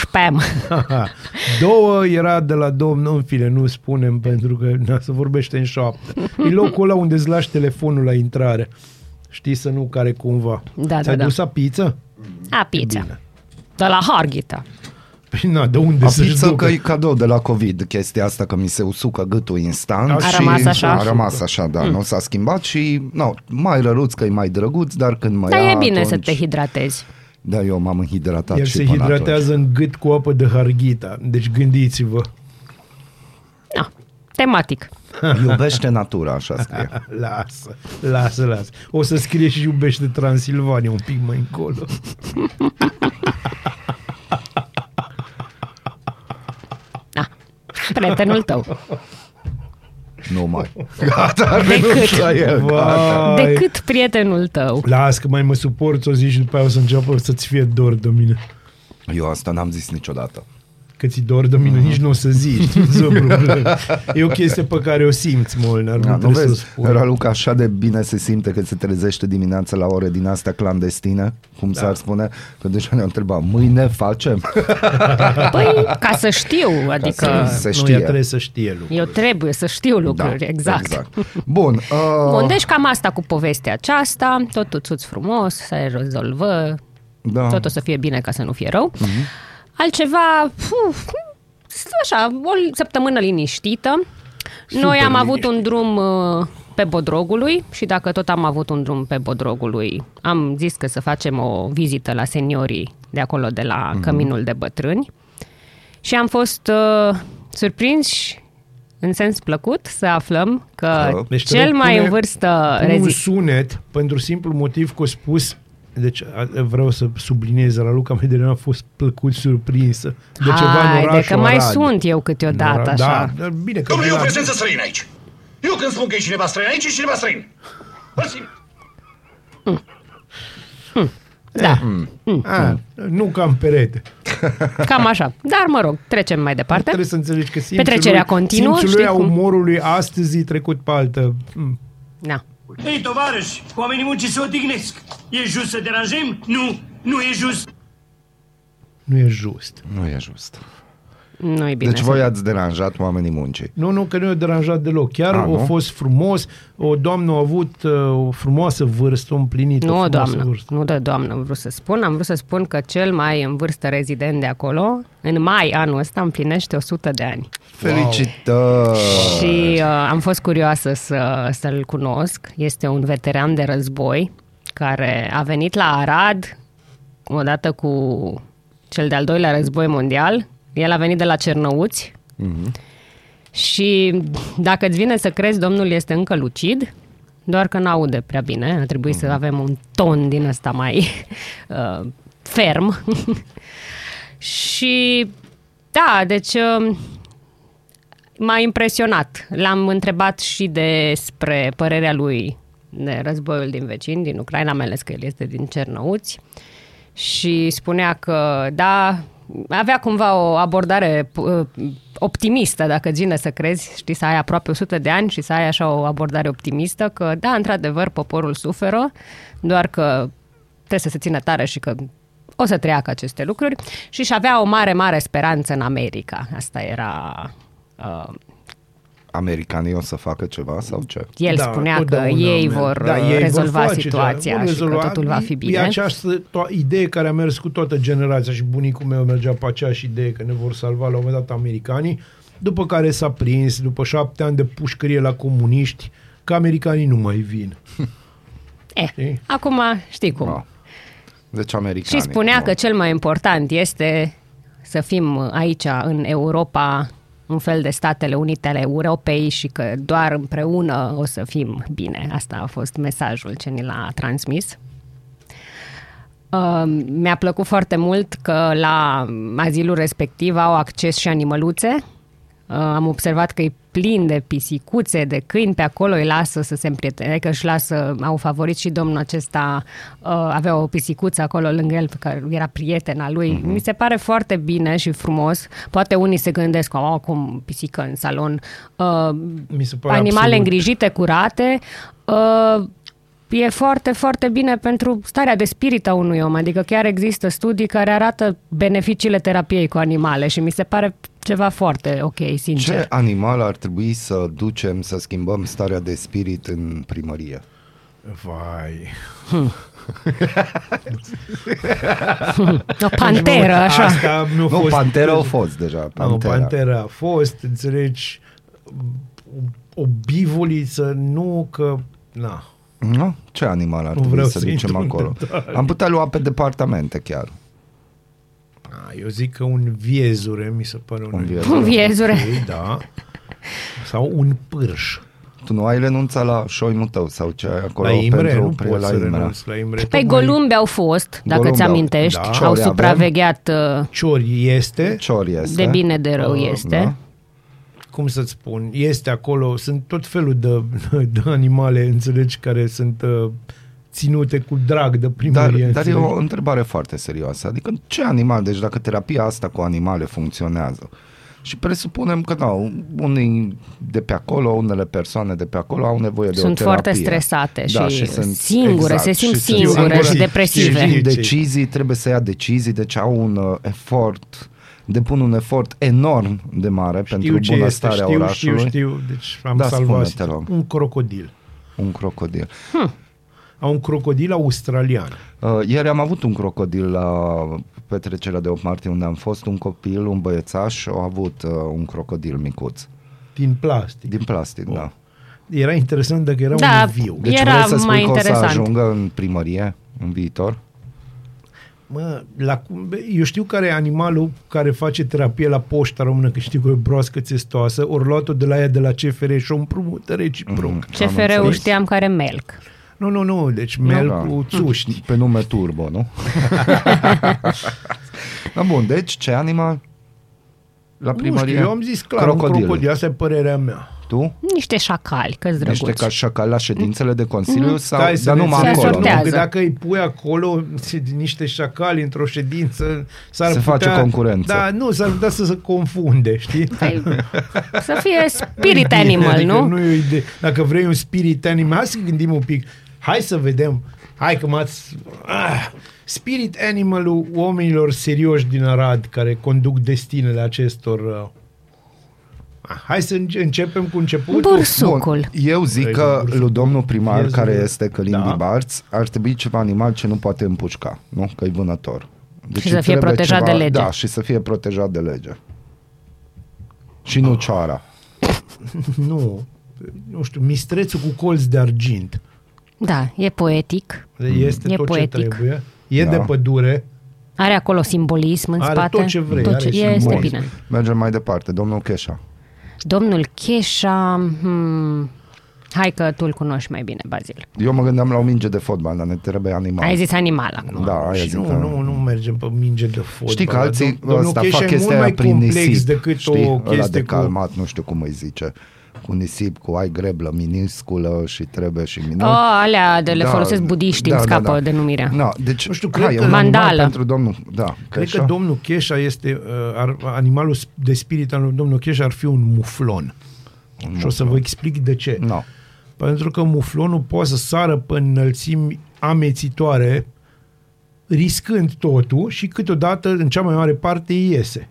[SPEAKER 7] Spam.
[SPEAKER 2] Două era de la domnul, în fine, nu spunem pentru că na, se vorbește în șoaptă. E locul ăla unde îți lași telefonul la intrare. Știi să nu care cumva.
[SPEAKER 7] Da,
[SPEAKER 2] Ți-ai
[SPEAKER 7] da, da.
[SPEAKER 2] dus la pizza?
[SPEAKER 7] A, pizza.
[SPEAKER 2] Bine.
[SPEAKER 7] De la Harghita.
[SPEAKER 2] Păi na, de unde
[SPEAKER 1] A
[SPEAKER 2] să-și
[SPEAKER 1] pizza
[SPEAKER 2] ducă?
[SPEAKER 1] că e cadou de la COVID, chestia asta că mi se usucă gâtul instant.
[SPEAKER 2] A
[SPEAKER 1] și
[SPEAKER 7] rămas așa?
[SPEAKER 1] A rămas așa, da, nu s-a schimbat și, nu, mai răruț că e mai drăguț, dar când mă
[SPEAKER 7] Dar
[SPEAKER 1] ia
[SPEAKER 7] e bine
[SPEAKER 1] atunci...
[SPEAKER 7] să te hidratezi.
[SPEAKER 1] Da, eu m-am hidratat
[SPEAKER 2] El
[SPEAKER 1] și
[SPEAKER 2] se
[SPEAKER 1] până
[SPEAKER 2] hidratează în gât cu apă de harghita. Deci gândiți-vă.
[SPEAKER 7] Na, tematic.
[SPEAKER 1] atunci. Iubește natura, așa scrie.
[SPEAKER 2] Lasă, lasă, lasă. O să scrie și iubește Transilvania un pic mai încolo.
[SPEAKER 7] prietenul tău.
[SPEAKER 1] Nu mai. Gata, a
[SPEAKER 7] Decât.
[SPEAKER 1] renunț la el. Gata.
[SPEAKER 2] Vai.
[SPEAKER 7] Decât prietenul tău.
[SPEAKER 2] Las că mai mă suporți o zi și după aia o să înceapă să-ți fie dor de mine.
[SPEAKER 1] Eu asta n-am zis niciodată.
[SPEAKER 2] Că ți dor de mine, nici nu o să zici. Nu-ți o problemă. E o chestie pe care o simți, Molnar, nu
[SPEAKER 1] Da, nu
[SPEAKER 2] trebuie să o
[SPEAKER 1] vezi,
[SPEAKER 2] spui.
[SPEAKER 1] Raluca așa de bine se simte că se trezește dimineața la ore din astea clandestine, cum
[SPEAKER 2] Da.
[SPEAKER 1] s-ar spune, că deja ne-a întrebat, mâine facem?
[SPEAKER 7] Păi, ca să știu, adică
[SPEAKER 1] să- se
[SPEAKER 2] nu,
[SPEAKER 1] știe.
[SPEAKER 2] ea trebuie să știe lucruri.
[SPEAKER 7] eu trebuie să știu lucruri, exact.
[SPEAKER 1] exact. Bun. Uh,
[SPEAKER 7] Bun, deci cam asta cu povestea aceasta, totul țuț frumos, se rezolvă,
[SPEAKER 1] da.
[SPEAKER 7] tot o să fie bine ca să nu fie rău.
[SPEAKER 1] Mhm.
[SPEAKER 7] Altceva, puf, așa, o săptămână liniștită. Noi am avut un drum uh, pe Bodrogului și dacă tot am avut un drum pe Bodrogului, am zis că să facem o vizită la seniorii de acolo, de la
[SPEAKER 1] Mhm.
[SPEAKER 7] Căminul de Bătrâni. Și am fost uh, surprinși în sens plăcut să aflăm că
[SPEAKER 1] Că-
[SPEAKER 2] Deci te
[SPEAKER 7] cel
[SPEAKER 2] rog,
[SPEAKER 7] mai
[SPEAKER 2] pune-
[SPEAKER 7] în vârstă
[SPEAKER 2] Pun un
[SPEAKER 7] rezist...
[SPEAKER 2] sunet pentru simplu motiv că a spus deci a- vreau să subliniez, Raluca Mederena a fost plăcut surprinsă de ceva în
[SPEAKER 7] Haide,
[SPEAKER 2] orașul
[SPEAKER 7] că mai
[SPEAKER 2] Arad.
[SPEAKER 7] sunt eu
[SPEAKER 2] În
[SPEAKER 7] câteodată
[SPEAKER 2] Arad,
[SPEAKER 7] așa.
[SPEAKER 2] Da, dar bine că
[SPEAKER 6] Domnule, e o
[SPEAKER 2] la-
[SPEAKER 6] prezență străină aici. Eu când spun că e cineva străin aici, e cineva străin. Îl simt.
[SPEAKER 7] Da,
[SPEAKER 2] A, nu cam perete.
[SPEAKER 7] cam așa. Dar, mă rog, trecem mai departe.
[SPEAKER 2] Trebuie să înțelegi că simțul
[SPEAKER 7] Petrecerea
[SPEAKER 2] lui,
[SPEAKER 7] continuă,
[SPEAKER 2] simțul lui
[SPEAKER 7] știi
[SPEAKER 2] a
[SPEAKER 7] cum?
[SPEAKER 2] umorului astăzi e trecut pe altă. Mm.
[SPEAKER 7] Da.
[SPEAKER 6] Ei, tovarăși, oamenii muncii se odihnesc. E just să deranjăm? Nu, nu e just.
[SPEAKER 2] Nu e just.
[SPEAKER 1] Nu e just.
[SPEAKER 7] Nu e bine.
[SPEAKER 1] Deci
[SPEAKER 7] să-
[SPEAKER 1] voi ați deranjat oamenii muncii.
[SPEAKER 2] Nu, nu, că nu i-a deranjat deloc. Chiar
[SPEAKER 1] A,
[SPEAKER 2] a,
[SPEAKER 1] nu?
[SPEAKER 2] a fost frumos. O doamnă a avut uh, o frumoasă vârstă, o împlinit o
[SPEAKER 7] Nu,
[SPEAKER 2] frumoasă
[SPEAKER 7] doamnă,
[SPEAKER 2] vârstă.
[SPEAKER 7] nu de doamnă am vrut să spun. Am vrut să spun că cel mai în vârstă rezident de acolo, în mai anul ăsta, împlinește 100 de ani.
[SPEAKER 1] Felicitări!
[SPEAKER 7] Și uh, am fost curioasă să, să-l cunosc. Este un veteran de război care a venit la Arad odată cu cel de-al doilea război mondial. El a venit de la Cernăuți și dacă îți vine să crezi, domnul este încă lucid, doar că n-aude prea bine. A trebuit să avem un ton din ăsta mai uh, ferm. și da, deci uh, m-a impresionat. L-am întrebat și despre părerea lui de războiul din vecin, din Ucraina, mai ales că el este din Cernăuți. Și spunea că, da, avea cumva o abordare uh, optimistă, dacă îți vine să crezi, știi, să ai aproape 100 de ani și să ai așa o abordare optimistă, că, da, într-adevăr, poporul suferă, doar că trebuie să se țină tare și că o să treacă aceste lucruri și și avea o mare, mare speranță în America. Asta era... Uh,
[SPEAKER 1] Americanii o să facă ceva sau ce?
[SPEAKER 7] el
[SPEAKER 2] Da,
[SPEAKER 7] spunea că
[SPEAKER 2] totdeauna
[SPEAKER 7] ei
[SPEAKER 2] merg.
[SPEAKER 7] vor
[SPEAKER 2] Da,
[SPEAKER 7] uh,
[SPEAKER 2] ei
[SPEAKER 7] rezolva
[SPEAKER 2] vor face
[SPEAKER 7] situația
[SPEAKER 2] ceva, vor
[SPEAKER 7] și că
[SPEAKER 2] rezolva.
[SPEAKER 7] totul va fi
[SPEAKER 2] E-
[SPEAKER 7] bine.
[SPEAKER 2] E această to- idee care a mers cu toată generația și bunicul meu mergea pe aceeași idee că ne vor salva la un moment dat americanii, după care s-a prins, după șapte ani de pușcărie la comuniști, că americanii nu mai vin.
[SPEAKER 7] Eh,
[SPEAKER 2] Știi?
[SPEAKER 7] acum știi cum.
[SPEAKER 1] Da. Deci americanii.
[SPEAKER 7] Și spunea
[SPEAKER 1] Bun.
[SPEAKER 7] că cel mai important este să fim aici, în Europa, un fel de Statele Unite ale Europei și că doar împreună o să fim bine. Asta a fost mesajul ce ni l-a transmis. Uh, mi-a plăcut foarte mult că la azilul respectiv au acces și animăluțe. Uh, am observat că e plin de pisicuțe, de câini pe acolo, îi lasă să se împrietene, că își lasă, au favorit și domnul acesta, uh, avea o pisicuță acolo lângă el, pe care era prietena lui.
[SPEAKER 1] Mhm.
[SPEAKER 7] Mi se pare foarte bine și frumos. Poate unii se gândesc, oh, cum pisică în salon. Uh,
[SPEAKER 2] Mi se pare
[SPEAKER 7] animale
[SPEAKER 2] absolut.
[SPEAKER 7] îngrijite, curate. Uh, e foarte, foarte bine pentru starea de spirit a unui om. Adică chiar există studii care arată beneficiile terapiei cu animale și mi se pare ceva foarte ok, sincer.
[SPEAKER 1] Ce animal ar trebui să ducem să schimbăm starea de spirit în primărie?
[SPEAKER 2] Vai.
[SPEAKER 7] O panteră, așa.
[SPEAKER 2] Asta nu, a
[SPEAKER 1] Nu,
[SPEAKER 2] fost...
[SPEAKER 1] Pantera au fost deja.
[SPEAKER 2] Pantera.
[SPEAKER 1] Pantera.
[SPEAKER 2] Pantera a fost, înțelegi, o, o bivoliță, nu că... Na.
[SPEAKER 1] Nu? Ce animal ar
[SPEAKER 2] Nu
[SPEAKER 1] trebui
[SPEAKER 2] vreau
[SPEAKER 1] să
[SPEAKER 2] să
[SPEAKER 1] ducem
[SPEAKER 2] intru în
[SPEAKER 1] acolo?
[SPEAKER 2] detalii.
[SPEAKER 1] Am putea lua pe departamente chiar.
[SPEAKER 2] A, eu zic că un viezure mi se pare un,
[SPEAKER 1] Un viezure.
[SPEAKER 7] Un viezure.
[SPEAKER 2] Ok, da. Sau un pârș.
[SPEAKER 1] Tu nu ai renunțat la șoimul tău sau ce ai acolo
[SPEAKER 2] la Imre
[SPEAKER 1] pentru
[SPEAKER 2] nu
[SPEAKER 1] pre-
[SPEAKER 2] pot
[SPEAKER 1] la
[SPEAKER 2] să
[SPEAKER 1] Imre.
[SPEAKER 2] renunț la Imre.
[SPEAKER 7] Pe
[SPEAKER 2] Tocmai
[SPEAKER 7] golumbe au fost, dacă
[SPEAKER 1] Golumbe
[SPEAKER 7] ți
[SPEAKER 1] au-
[SPEAKER 7] amintești.
[SPEAKER 1] da.
[SPEAKER 7] Au
[SPEAKER 1] Ciori avem.
[SPEAKER 7] supravegheat uh,
[SPEAKER 2] Ciori este,
[SPEAKER 1] Cior este.
[SPEAKER 7] de bine de rău
[SPEAKER 2] Uh,
[SPEAKER 7] este.
[SPEAKER 1] da.
[SPEAKER 2] cum să-ți spun, este acolo, sunt tot felul de, de animale, înțelegi, care sunt uh, ținute cu drag de
[SPEAKER 1] Dar,
[SPEAKER 2] primărie.
[SPEAKER 1] dar e
[SPEAKER 2] înțelegi?
[SPEAKER 1] o întrebare foarte serioasă. Adică ce animal? Deci dacă terapia asta cu animale funcționează și presupunem că da, unii de pe acolo, unele persoane de pe acolo au nevoie de
[SPEAKER 7] Sunt
[SPEAKER 1] o terapie.
[SPEAKER 7] foarte stresate
[SPEAKER 1] da,
[SPEAKER 7] și
[SPEAKER 1] sunt,
[SPEAKER 7] singure, se simt
[SPEAKER 1] și sunt
[SPEAKER 7] singure și
[SPEAKER 2] Știu,
[SPEAKER 7] depresive.
[SPEAKER 2] știu,
[SPEAKER 1] Și
[SPEAKER 2] știu.
[SPEAKER 1] decizii, trebuie să ia decizii, deci au un uh, efort, depun un efort enorm de mare pentru
[SPEAKER 2] ce
[SPEAKER 1] bunăstarea
[SPEAKER 2] este, știu,
[SPEAKER 1] orașului.
[SPEAKER 2] Știu, știu, deci am
[SPEAKER 1] Da,
[SPEAKER 2] salvat
[SPEAKER 1] spune, te rog.
[SPEAKER 2] un crocodil.
[SPEAKER 1] Un crocodil.
[SPEAKER 2] A un crocodil australian.
[SPEAKER 1] Uh, ieri am avut un crocodil la petrecerea de 8 martie unde am fost, un copil, un băiețaș, au avut uh, un crocodil micuț,
[SPEAKER 2] Din plastic.
[SPEAKER 1] din plastic, da.
[SPEAKER 2] Era interesant dacă era
[SPEAKER 7] Da.
[SPEAKER 2] un viu.
[SPEAKER 1] Deci
[SPEAKER 7] Era
[SPEAKER 1] vrei să spui
[SPEAKER 7] mai
[SPEAKER 1] că o să
[SPEAKER 7] interesant.
[SPEAKER 1] ajungă în primărie în viitor?
[SPEAKER 2] Mă, la, cum- bă, eu știu care e animalul care face terapie la poșta română, că știu că e o broască țestoasă, ori luat-o de la ea de la CFR și o împrumută reciproc.
[SPEAKER 1] Mhm.
[SPEAKER 2] Mm-hmm.
[SPEAKER 1] Am
[SPEAKER 7] CFR-ul
[SPEAKER 1] înțeles.
[SPEAKER 7] știam care melc.
[SPEAKER 2] Nu, nu, nu, deci mel
[SPEAKER 1] Da.
[SPEAKER 2] cu țuști.
[SPEAKER 1] Pe nume Turbo, nu? da, bun, deci ce animal? La
[SPEAKER 2] Nu
[SPEAKER 1] primărie?
[SPEAKER 2] știu, eu am zis clar, crocodil.
[SPEAKER 1] crocodil.
[SPEAKER 2] un crocodil, asta e părerea mea.
[SPEAKER 1] Tu?
[SPEAKER 7] Niște șacali, că
[SPEAKER 1] Niște
[SPEAKER 7] drăguți.
[SPEAKER 1] ca șacal la ședințele de Consiliu sau
[SPEAKER 2] Stai să
[SPEAKER 1] dar
[SPEAKER 2] ne
[SPEAKER 1] numai
[SPEAKER 7] Se
[SPEAKER 2] înțelegem,
[SPEAKER 1] acolo, nu?
[SPEAKER 7] sortează.
[SPEAKER 2] Că dacă îi pui acolo se- niște șacali într-o ședință, s-ar
[SPEAKER 1] Se
[SPEAKER 2] putea,
[SPEAKER 1] face concurență.
[SPEAKER 2] Da, nu, s-ar putea să se confunde, știi?
[SPEAKER 7] Păi, să fie spirit
[SPEAKER 2] Bine,
[SPEAKER 7] animal,
[SPEAKER 2] adică
[SPEAKER 7] nu?
[SPEAKER 2] nu e o idee. Dacă vrei un spirit animal, hai să gândim un pic. Hai să vedem. Hai că m-ați... Ah, spirit animalul oamenilor serioși din Arad care conduc destinele acestor... Uh... Ah, Hai să înce- începem cu începutul.
[SPEAKER 7] Bursucul.
[SPEAKER 1] Bun, eu zic
[SPEAKER 2] Vezi,
[SPEAKER 1] că
[SPEAKER 2] bursul.
[SPEAKER 1] lui domnul primar,
[SPEAKER 2] Vezi,
[SPEAKER 1] care
[SPEAKER 2] vezi.
[SPEAKER 1] este Călin
[SPEAKER 2] Da.
[SPEAKER 1] da. Barț, ar trebui ceva animal ce nu poate împușca, nu? Că e vânător. Deci
[SPEAKER 7] Și să
[SPEAKER 1] îi
[SPEAKER 7] fie
[SPEAKER 1] trebuie
[SPEAKER 7] protejat de lege.
[SPEAKER 1] Da, și să fie protejat de lege. Și nu cioara.
[SPEAKER 2] Nu. Nu știu, mistrețul cu colț de argint.
[SPEAKER 7] Da, e poetic.
[SPEAKER 2] Este
[SPEAKER 7] E
[SPEAKER 2] tot
[SPEAKER 7] poetic.
[SPEAKER 2] ce trebuie. E
[SPEAKER 1] Da.
[SPEAKER 2] de pădure.
[SPEAKER 7] Are acolo simbolism în
[SPEAKER 2] Are
[SPEAKER 7] spate.
[SPEAKER 2] tot ce vrei,
[SPEAKER 7] Tot
[SPEAKER 2] are
[SPEAKER 7] ce... Este
[SPEAKER 2] simbolism.
[SPEAKER 7] bine.
[SPEAKER 1] Mergem mai departe. Domnul Cheșa.
[SPEAKER 7] Domnul Cheșa... Hmm, hai că tu îl cunoști mai bine, Bazil.
[SPEAKER 1] Eu mă gândeam la o minge de fotbal, dar ne trebuie animal.
[SPEAKER 7] Ai zis animal acum.
[SPEAKER 1] Da, aia
[SPEAKER 2] și
[SPEAKER 1] zic
[SPEAKER 2] nu,
[SPEAKER 1] că...
[SPEAKER 2] nu, nu mergem pe minge de fotbal.
[SPEAKER 1] Știi că alții
[SPEAKER 2] Dom- domnul
[SPEAKER 1] ăsta
[SPEAKER 2] Cheșa
[SPEAKER 1] fac
[SPEAKER 2] e
[SPEAKER 1] chestia
[SPEAKER 2] mult
[SPEAKER 1] aia
[SPEAKER 2] mai
[SPEAKER 1] prin
[SPEAKER 2] complex
[SPEAKER 1] nisip,
[SPEAKER 2] decât
[SPEAKER 1] știi?
[SPEAKER 2] o
[SPEAKER 1] Ăla
[SPEAKER 2] chestie
[SPEAKER 1] de
[SPEAKER 2] cu...
[SPEAKER 1] calmat, nu știu cum îi zice. Cu nisip, cu ai greblă minusculă și trebuie și minus.
[SPEAKER 7] Oh, alea de le folosesc budiștii, îmi scapă denumirea.
[SPEAKER 1] Da, deci,
[SPEAKER 2] Nu știu,
[SPEAKER 1] hai,
[SPEAKER 2] cred
[SPEAKER 1] e
[SPEAKER 2] că-
[SPEAKER 1] un animal
[SPEAKER 7] Mandală.
[SPEAKER 1] pentru domnul, da,
[SPEAKER 2] Cred
[SPEAKER 1] Cheșa.
[SPEAKER 2] că domnul Cheșa este, uh, ar, animalul de spirit al lui domnul Cheșa ar fi un muflon. Și o să vă explic de ce.
[SPEAKER 1] No.
[SPEAKER 2] Pentru că muflonul poate să sară pe înălțimi amețitoare, riscând totul și câteodată, în cea mai mare parte, iese.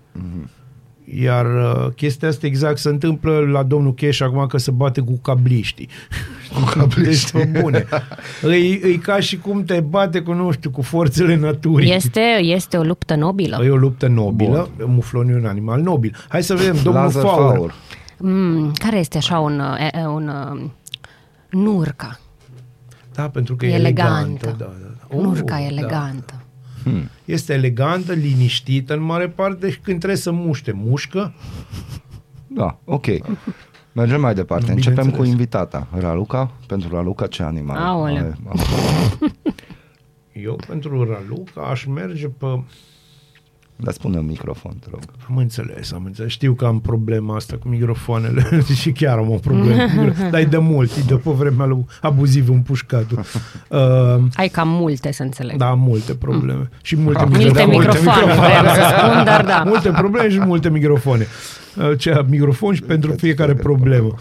[SPEAKER 2] Iar uh, chestia asta exact se întâmplă la domnul Cheș acum că se bate cu cabliștii. Cu
[SPEAKER 1] cabliștii.
[SPEAKER 2] Deci, pe bune. îi, îi ca și cum te bate cu, nu știu, cu forțele naturii.
[SPEAKER 7] Este, este o luptă nobilă.
[SPEAKER 2] E o luptă nobilă. Muflonul e un animal nobil. Hai să vedem, domnul
[SPEAKER 1] Lazar
[SPEAKER 2] Faur.
[SPEAKER 1] Faur.
[SPEAKER 7] Mm, care este așa un, uh, e- un uh, nurca?
[SPEAKER 2] Da, pentru că
[SPEAKER 7] E
[SPEAKER 2] e elegantă.
[SPEAKER 7] elegantă.
[SPEAKER 2] Da, da, da.
[SPEAKER 7] Nurca
[SPEAKER 2] Oh,
[SPEAKER 7] e
[SPEAKER 2] da.
[SPEAKER 7] elegantă.
[SPEAKER 2] Este elegantă, liniștită în mare parte și când trebuie să muște, mușcă.
[SPEAKER 1] Da, ok. Mergem mai departe.
[SPEAKER 2] Nu,
[SPEAKER 1] Începem cu
[SPEAKER 2] bineînțeles.
[SPEAKER 1] invitata. Raluca? Pentru Raluca ce animal?
[SPEAKER 7] Aoleu.
[SPEAKER 1] Are-
[SPEAKER 2] Eu pentru Raluca aș merge pe...
[SPEAKER 1] Dar spune în microfon, te rog.
[SPEAKER 2] Am înțeles, am înțeles. Știu că am problema asta cu microfoanele și chiar am o problemă. cu micro- Dar e de mult, e de pe vremea lui abuziv împușcatul. Uh,
[SPEAKER 7] Ai cam multe, să înțeleg.
[SPEAKER 2] da, am multe probleme. Și multe,
[SPEAKER 7] Multe
[SPEAKER 2] da,
[SPEAKER 7] microfoane, vreau să spun, dar da.
[SPEAKER 2] Multe probleme și multe microfoane. Uh, Ce microfon și pentru fiecare problemă.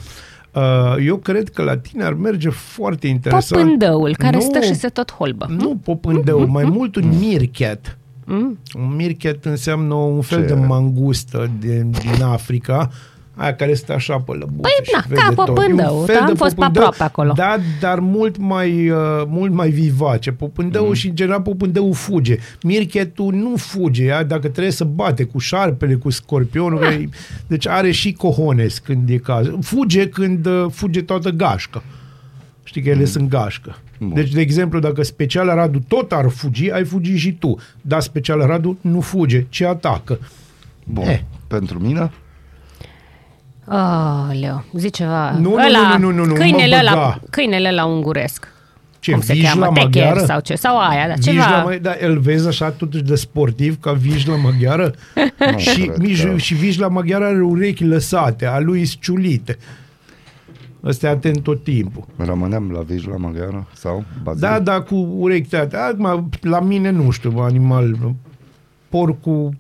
[SPEAKER 2] Uh, Eu cred că la tine ar merge foarte interesant.
[SPEAKER 7] Popândăul, care
[SPEAKER 2] Nu,
[SPEAKER 7] stă și se tot holbă.
[SPEAKER 2] Nu popândău, mai mult un meerkat.
[SPEAKER 7] Mm?
[SPEAKER 2] Un meerkat înseamnă un fel
[SPEAKER 1] Ce?
[SPEAKER 2] de mangustă din, din Africa, aia care stă așa pe lăbuță
[SPEAKER 7] Păi,
[SPEAKER 2] și
[SPEAKER 7] na,
[SPEAKER 2] vede
[SPEAKER 7] ca
[SPEAKER 2] tot.
[SPEAKER 7] popândău,
[SPEAKER 2] E un
[SPEAKER 7] da,
[SPEAKER 2] fel
[SPEAKER 7] am
[SPEAKER 2] de
[SPEAKER 7] fost pe
[SPEAKER 2] popândău,
[SPEAKER 7] aproape acolo.
[SPEAKER 2] Da, dar mult mai, uh, mult mai vivace. Popândăul
[SPEAKER 1] Mhm.
[SPEAKER 2] și, în general, popândăul fuge. Meerkatul nu fuge, ea, dacă trebuie să bate cu șarpele, cu scorpionul,
[SPEAKER 7] Ah.
[SPEAKER 2] care- deci are și cohones când e caz. Fuge când uh, fuge toată gașca. Știi că ele sunt gașcă.
[SPEAKER 1] Bun.
[SPEAKER 2] Deci, de exemplu, dacă special Radu tot ar fugi, ai fugi și tu. Dar special Radu nu fuge, ci atacă.
[SPEAKER 1] Bun.
[SPEAKER 2] Eh.
[SPEAKER 1] Pentru mine?
[SPEAKER 7] Oh, Leo, zi ceva.
[SPEAKER 2] Nu, nu,
[SPEAKER 7] ăla,
[SPEAKER 2] nu, nu, nu, nu,
[SPEAKER 7] câinele,
[SPEAKER 2] mă
[SPEAKER 7] ăla,
[SPEAKER 2] băga.
[SPEAKER 7] câinele la unguresc.
[SPEAKER 2] Ce,
[SPEAKER 7] Cum se
[SPEAKER 2] vijla
[SPEAKER 7] cheamă? Techer
[SPEAKER 2] maghiară?
[SPEAKER 7] sau ce? Sau aia, da,
[SPEAKER 2] Vijla,
[SPEAKER 7] ceva.
[SPEAKER 2] mai, da, îl vezi așa totuși de sportiv ca vijla maghiară? și,
[SPEAKER 1] cred
[SPEAKER 2] mij,
[SPEAKER 1] că-
[SPEAKER 2] și vijla maghiară are urechi lăsate, a lui ciulite. Ăsta e atent tot timpul.
[SPEAKER 1] Rămânem la vijla maghiară? Sau bazil?
[SPEAKER 2] Da, da, cu urechi tăiate. Acum, la mine nu știu, animal, porcul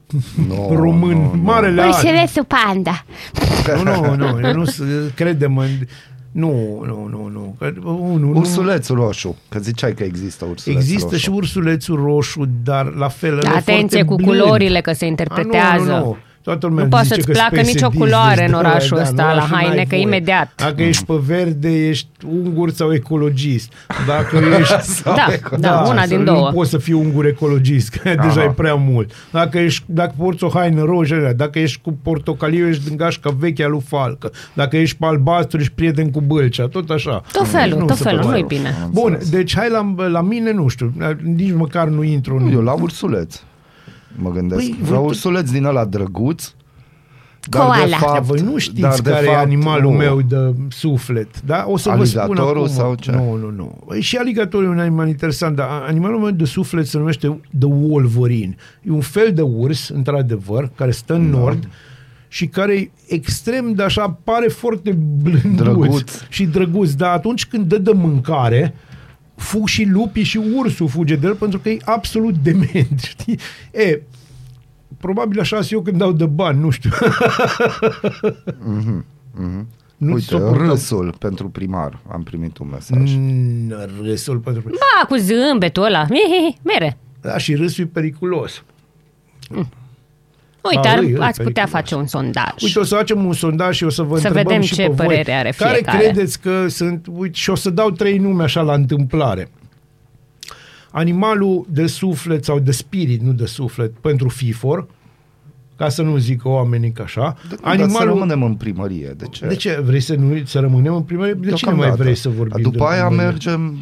[SPEAKER 1] Nu,
[SPEAKER 2] român,
[SPEAKER 1] nu, nu.
[SPEAKER 2] marele
[SPEAKER 7] Păi
[SPEAKER 2] are.
[SPEAKER 7] Ursulețul panda.
[SPEAKER 2] Nu, nu, nu, eu nu s- credem în... Nu, nu, nu, nu. Că, unu, nu.
[SPEAKER 1] Ursulețul roșu, că ziceai că există ursuleț
[SPEAKER 2] Există
[SPEAKER 1] roșu.
[SPEAKER 2] și ursulețul roșu, dar la fel ăla e
[SPEAKER 7] Atenție
[SPEAKER 2] foarte
[SPEAKER 7] cu
[SPEAKER 2] blând.
[SPEAKER 7] culorile, că se
[SPEAKER 2] A,
[SPEAKER 7] interpretează.
[SPEAKER 2] nu, nu, nu. Toată lumea
[SPEAKER 7] Nu poate
[SPEAKER 2] zice
[SPEAKER 7] să-ți
[SPEAKER 2] că
[SPEAKER 7] placă
[SPEAKER 2] sunt
[SPEAKER 7] nicio
[SPEAKER 2] PSD,
[SPEAKER 7] culoare în
[SPEAKER 2] da,
[SPEAKER 7] orașul
[SPEAKER 2] da,
[SPEAKER 7] ăsta,
[SPEAKER 2] în
[SPEAKER 7] la
[SPEAKER 2] orașul
[SPEAKER 7] haine,
[SPEAKER 2] n-ai
[SPEAKER 7] că
[SPEAKER 2] voie.
[SPEAKER 7] imediat.
[SPEAKER 2] Dacă ești pe verde, ești ungur sau ecologist. Dacă ești...
[SPEAKER 7] Da, da, una
[SPEAKER 2] să
[SPEAKER 7] din două.
[SPEAKER 2] Nu poți să fii ungur ecologist, că deja
[SPEAKER 1] Aha.
[SPEAKER 2] e prea mult. Dacă, ești, dacă porți o haină roșie, dacă ești cu portocaliu, ești din gașca veche a lui Falcă. Dacă ești pe albastru, ești prieten cu Bâlcea, tot așa.
[SPEAKER 7] Tot felul,
[SPEAKER 2] Nu
[SPEAKER 7] tot
[SPEAKER 2] se
[SPEAKER 7] felul,
[SPEAKER 2] poate.
[SPEAKER 7] nu-i bine.
[SPEAKER 1] Am
[SPEAKER 2] Bun,
[SPEAKER 1] înțeles.
[SPEAKER 2] deci hai la, la mine, nu știu, nici măcar nu intru în...
[SPEAKER 1] Eu la ursuleț mă gândesc.
[SPEAKER 2] Păi,
[SPEAKER 1] Păi, la
[SPEAKER 2] voi-
[SPEAKER 1] ursuleț din ăla drăguț. Dar
[SPEAKER 7] Koala.
[SPEAKER 1] de
[SPEAKER 2] Dar
[SPEAKER 1] fapt,
[SPEAKER 2] voi nu știți
[SPEAKER 1] dar de
[SPEAKER 2] care
[SPEAKER 1] fapt,
[SPEAKER 2] e animalul
[SPEAKER 1] nu.
[SPEAKER 2] meu de suflet, da? O să vă spun
[SPEAKER 1] Aligatorul
[SPEAKER 2] acum.
[SPEAKER 1] sau ce?
[SPEAKER 2] Nu, nu, nu. Păi Și aligatorul e un animal interesant, dar animalul meu de suflet se numește The Wolverine. E un fel de urs, într-adevăr, care stă în
[SPEAKER 1] Da.
[SPEAKER 2] nord și care e extrem de așa, pare foarte blânduț
[SPEAKER 1] Drăguț.
[SPEAKER 2] și drăguț, dar atunci când dă de mâncare, fug și lupii și ursul fuge de el pentru că e absolut dement, știi? E, probabil așa sunt eu când dau de bani, nu știu. Nu
[SPEAKER 1] Uite,
[SPEAKER 2] suportăm.
[SPEAKER 1] râsul pentru primar. Am primit un mesaj.
[SPEAKER 2] Mm, Râsul pentru...
[SPEAKER 7] Ba, cu zâmbetul ăla. Mere.
[SPEAKER 2] Da, și râsul e periculos.
[SPEAKER 7] Uite,
[SPEAKER 2] Ba,
[SPEAKER 7] ar,
[SPEAKER 2] îi, îi,
[SPEAKER 7] ați putea
[SPEAKER 2] periculos.
[SPEAKER 7] face un sondaj.
[SPEAKER 2] Uite, o să facem un sondaj și o să vă
[SPEAKER 7] Să
[SPEAKER 2] întrebăm
[SPEAKER 7] vedem
[SPEAKER 2] și
[SPEAKER 7] ce
[SPEAKER 2] pe voi.
[SPEAKER 7] părere are
[SPEAKER 2] Care
[SPEAKER 7] fiecare.
[SPEAKER 2] credeți că sunt... Uite, și o să dau trei nume așa la întâmplare. Animalul de suflet sau de spirit, nu de suflet, pentru FIFOR, ca să nu zică oamenii că așa.
[SPEAKER 1] De, Animalul... Dar să
[SPEAKER 2] Animalul...
[SPEAKER 1] rămânem în primărie. De ce?
[SPEAKER 2] De ce? Vrei să, nu, să rămânem în primărie? De ce nu mai
[SPEAKER 1] Deocamdată.
[SPEAKER 2] vrei să vorbim?
[SPEAKER 1] După
[SPEAKER 2] de
[SPEAKER 1] aia
[SPEAKER 2] primărie?
[SPEAKER 1] mergem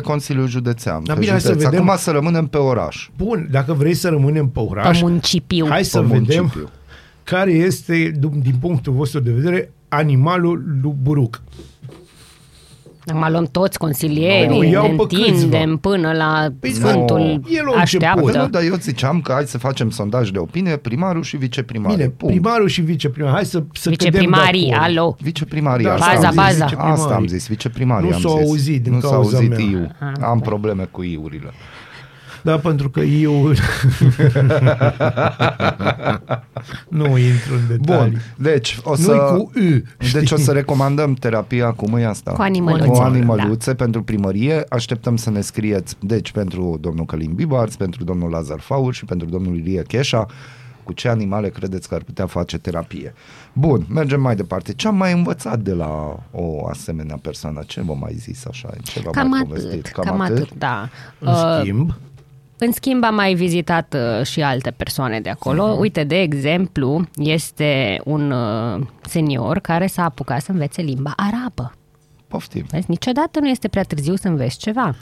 [SPEAKER 1] pe Consiliul Județean.
[SPEAKER 2] Da,
[SPEAKER 1] pe
[SPEAKER 2] bine, hai să
[SPEAKER 1] județ.
[SPEAKER 2] vedem.
[SPEAKER 1] Acum să rămânem pe oraș.
[SPEAKER 2] Bun, dacă vrei să rămânem pe
[SPEAKER 7] Pe
[SPEAKER 2] oraș,
[SPEAKER 7] municipiu.
[SPEAKER 2] hai să
[SPEAKER 1] Pe
[SPEAKER 2] vedem
[SPEAKER 1] municipiu.
[SPEAKER 2] care este, din punctul vostru de vedere, animalul lui Buruc.
[SPEAKER 7] Acum luăm toți consilierii,
[SPEAKER 2] Nu,
[SPEAKER 7] ne
[SPEAKER 2] iau pe
[SPEAKER 7] întindem
[SPEAKER 2] câțiva.
[SPEAKER 7] până la
[SPEAKER 2] Păi
[SPEAKER 7] Sfântul
[SPEAKER 2] nu, el a
[SPEAKER 7] așteaptă.
[SPEAKER 2] început.
[SPEAKER 1] Da, nu, dar eu ziceam că hai să facem sondaj de opinie, primarul și viceprimarul.
[SPEAKER 2] Bine,
[SPEAKER 1] Punct.
[SPEAKER 2] primarul și viceprimar. Hai să, să
[SPEAKER 7] Viceprimarii,
[SPEAKER 2] cădem de acord.
[SPEAKER 7] alo.
[SPEAKER 1] Viceprimaria.
[SPEAKER 2] Da,
[SPEAKER 1] asta
[SPEAKER 7] baza,
[SPEAKER 1] am zis.
[SPEAKER 7] baza.
[SPEAKER 1] Asta am
[SPEAKER 2] Viceprimarii.
[SPEAKER 1] zis, viceprimarii
[SPEAKER 2] Nu
[SPEAKER 1] am
[SPEAKER 2] s-au
[SPEAKER 1] zis.
[SPEAKER 2] auzit din
[SPEAKER 1] Nu s-a
[SPEAKER 2] cauza
[SPEAKER 1] auzit
[SPEAKER 2] mea.
[SPEAKER 1] iu.
[SPEAKER 7] Ah,
[SPEAKER 1] Am
[SPEAKER 7] ok.
[SPEAKER 1] probleme cu iurile.
[SPEAKER 2] Da, pentru că eu nu intru în detalii.
[SPEAKER 1] Bun, deci o
[SPEAKER 2] Nu
[SPEAKER 1] să...
[SPEAKER 2] cu U.
[SPEAKER 1] Deci o să recomandăm terapia, cum e asta?
[SPEAKER 7] Cu animăluțe,
[SPEAKER 1] Cu animăluțe pentru primărie. Așteptăm să ne scrieți, deci pentru domnul Călin Bibarț, pentru domnul Lazar Faur și pentru domnul Ilie Cheșa, cu ce animale credeți că ar putea face terapie. Bun, mergem mai departe. Ce am mai învățat de la o asemenea persoană? Ce v-am mai zis așa? Ce v-am
[SPEAKER 7] Cam
[SPEAKER 1] mai
[SPEAKER 7] atât,
[SPEAKER 1] povestit?
[SPEAKER 7] cam atât, da.
[SPEAKER 2] În
[SPEAKER 7] Uh,
[SPEAKER 2] schimb,
[SPEAKER 7] În schimb, am mai vizitat uh, și alte persoane de acolo. Uite, de exemplu, este un uh, senior care s-a apucat să învețe limba arabă.
[SPEAKER 1] Poftim.
[SPEAKER 7] Vezi, niciodată nu este prea târziu să înveți ceva.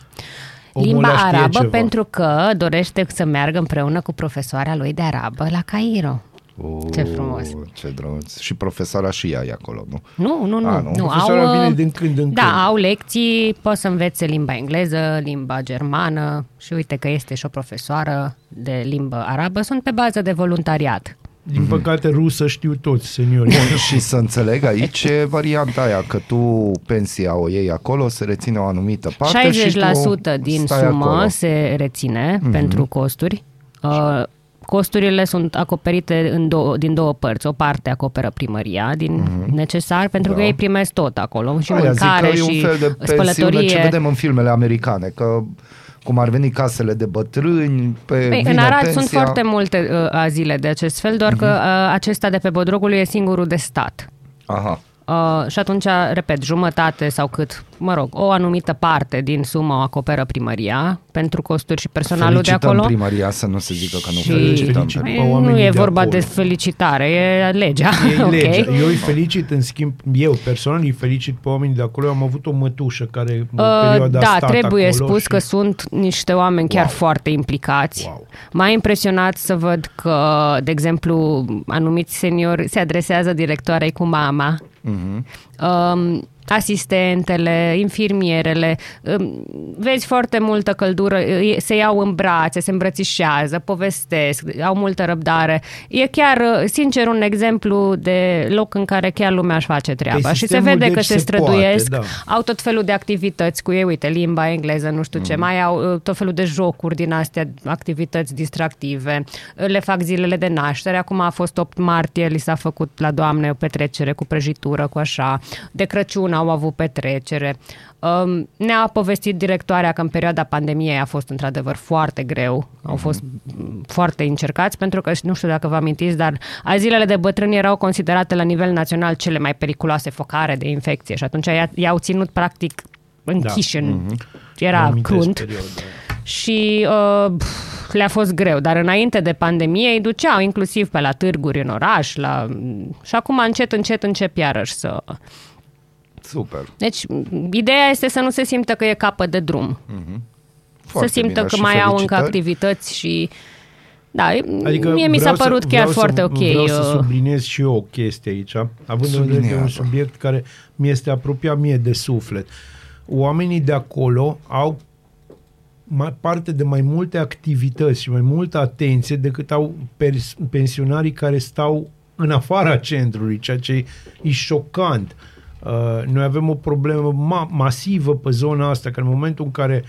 [SPEAKER 2] Omul
[SPEAKER 7] Limba
[SPEAKER 2] ăla știe
[SPEAKER 7] arabă
[SPEAKER 2] ceva.
[SPEAKER 7] pentru că dorește să meargă împreună cu profesoara lui de arabă la Cairo. Ce frumos.
[SPEAKER 1] Ce drăguț. Și profesoara și ea e acolo, nu?
[SPEAKER 7] Nu, nu, nu.
[SPEAKER 1] A, nu.
[SPEAKER 7] nu
[SPEAKER 2] Profesoara
[SPEAKER 7] au,
[SPEAKER 2] vine
[SPEAKER 7] uh,
[SPEAKER 2] din când în
[SPEAKER 7] Da,
[SPEAKER 2] când.
[SPEAKER 7] au lecții, poți să învețe limba engleză, limba germană și uite că este și o profesoară de limbă arabă. Sunt pe bază de voluntariat.
[SPEAKER 2] din păcate, rusă știu toți, seniori.
[SPEAKER 1] Bun, și să înțeleg aici e varianta aia, că tu pensia o iei acolo, se reține o anumită parte și
[SPEAKER 7] 60%
[SPEAKER 1] tu
[SPEAKER 7] din
[SPEAKER 1] stai
[SPEAKER 7] sumă
[SPEAKER 1] acolo. Mhm.
[SPEAKER 7] se reține mm-hmm. pentru costuri. Uh, costurile sunt acoperite în două, din două părți. O parte acoperă primăria din mm-hmm. necesar, pentru
[SPEAKER 1] Da.
[SPEAKER 7] că ei primesc tot acolo, și
[SPEAKER 1] Aia
[SPEAKER 7] mâncare
[SPEAKER 1] zic că
[SPEAKER 7] și
[SPEAKER 1] e un fel de pensiune
[SPEAKER 7] spălătorie.
[SPEAKER 1] ce vedem în filmele americane, că cum ar veni casele de bătrâni, pe
[SPEAKER 7] Păi,
[SPEAKER 1] vine
[SPEAKER 7] în Arad
[SPEAKER 1] pensia.
[SPEAKER 7] sunt foarte multe uh, azile de acest fel, doar că uh, acesta de pe Bodrogul e singurul de stat.
[SPEAKER 1] Aha.
[SPEAKER 7] Uh, și atunci, repet, jumătate sau cât, mă rog, o anumită parte din sumă o acoperă primăria pentru costuri și personalul
[SPEAKER 1] Felicităm
[SPEAKER 7] de acolo.
[SPEAKER 1] primăria să nu se zică că nu
[SPEAKER 7] Și-
[SPEAKER 1] felicităm.
[SPEAKER 2] Felicit.
[SPEAKER 1] pe-
[SPEAKER 2] Pe
[SPEAKER 7] Păi, nu
[SPEAKER 2] oamenii
[SPEAKER 7] e
[SPEAKER 2] de
[SPEAKER 7] vorba
[SPEAKER 2] acolo.
[SPEAKER 7] de felicitare, e legea.
[SPEAKER 2] E
[SPEAKER 7] ok?
[SPEAKER 2] legea. Eu îi felicit, în schimb, eu personal îi felicit pe oamenii de acolo. Am avut o mătușă care în
[SPEAKER 7] Uh,
[SPEAKER 2] perioada a
[SPEAKER 7] da,
[SPEAKER 2] stat
[SPEAKER 7] trebuie
[SPEAKER 2] acolo
[SPEAKER 7] spus
[SPEAKER 2] și...
[SPEAKER 7] că sunt niște oameni chiar
[SPEAKER 2] Wow.
[SPEAKER 7] foarte implicați.
[SPEAKER 2] Wow.
[SPEAKER 7] M-a impresionat să văd că, de exemplu, anumiți seniori se adresează directoarei cu mama,
[SPEAKER 1] Mhm.
[SPEAKER 7] um, asistentele, infirmierele, um, vezi foarte multă căldură, e- se iau în brațe, se îmbrățișează, povestesc, au multă răbdare. E chiar, uh, sincer, un exemplu de loc în care chiar lumea își face treaba.
[SPEAKER 2] Păi
[SPEAKER 7] și se
[SPEAKER 2] sistemul,
[SPEAKER 7] vede
[SPEAKER 2] deci,
[SPEAKER 7] că se,
[SPEAKER 2] se
[SPEAKER 7] străduiesc,
[SPEAKER 2] poate, da.
[SPEAKER 7] au tot felul de activități cu ei, uite, limba engleză, nu știu
[SPEAKER 2] Mhm.
[SPEAKER 7] ce, mai au uh, tot felul de jocuri din astea, activități distractive, Uh, le fac zilele de naștere, acum a fost 8 martie, li s-a făcut la doamne o petrecere cu prăjitură, cu așa, de Crăciun au avut petrecere. Um, Ne-a povestit directoarea că în perioada pandemiei a fost într-adevăr foarte greu, au fost m, foarte încercați, pentru că nu știu dacă vă amintiți, dar azilele de bătrâni erau considerate la nivel național cele mai periculoase focare de infecție și atunci i-a- i-au ținut practic închiși în...
[SPEAKER 2] Mă
[SPEAKER 7] Era
[SPEAKER 2] amintesc
[SPEAKER 7] crunt.
[SPEAKER 2] perioada. Aia.
[SPEAKER 7] și uh, pf, le-a fost greu, dar înainte de pandemie îi duceau inclusiv pe la târguri în oraș la... și acum încet, încet încep iarăși să...
[SPEAKER 1] Super.
[SPEAKER 7] Deci, m, ideea este să nu se simtă că e capăt de drum.
[SPEAKER 1] Foarte
[SPEAKER 7] să simtă
[SPEAKER 1] bine.
[SPEAKER 7] că
[SPEAKER 1] Și
[SPEAKER 7] mai au încă
[SPEAKER 1] felicitări.
[SPEAKER 7] activități și... Da,
[SPEAKER 2] Adică
[SPEAKER 7] mie mi s-a
[SPEAKER 2] vreau să-
[SPEAKER 7] părut chiar
[SPEAKER 2] vreau
[SPEAKER 7] foarte
[SPEAKER 2] să,
[SPEAKER 7] ok.
[SPEAKER 2] Vreau să
[SPEAKER 7] uh,
[SPEAKER 2] subliniez și eu o chestie aici, având în vedere că e un
[SPEAKER 1] Subliniază.
[SPEAKER 2] subiect care mi este apropiat mie de suflet. Oamenii de acolo au mai parte de mai multe activități și mai multă atenție decât au pers- pensionarii care stau în afara centrului, ceea ce e șocant. Uh, noi avem o problemă ma- masivă pe zona asta, că în momentul în care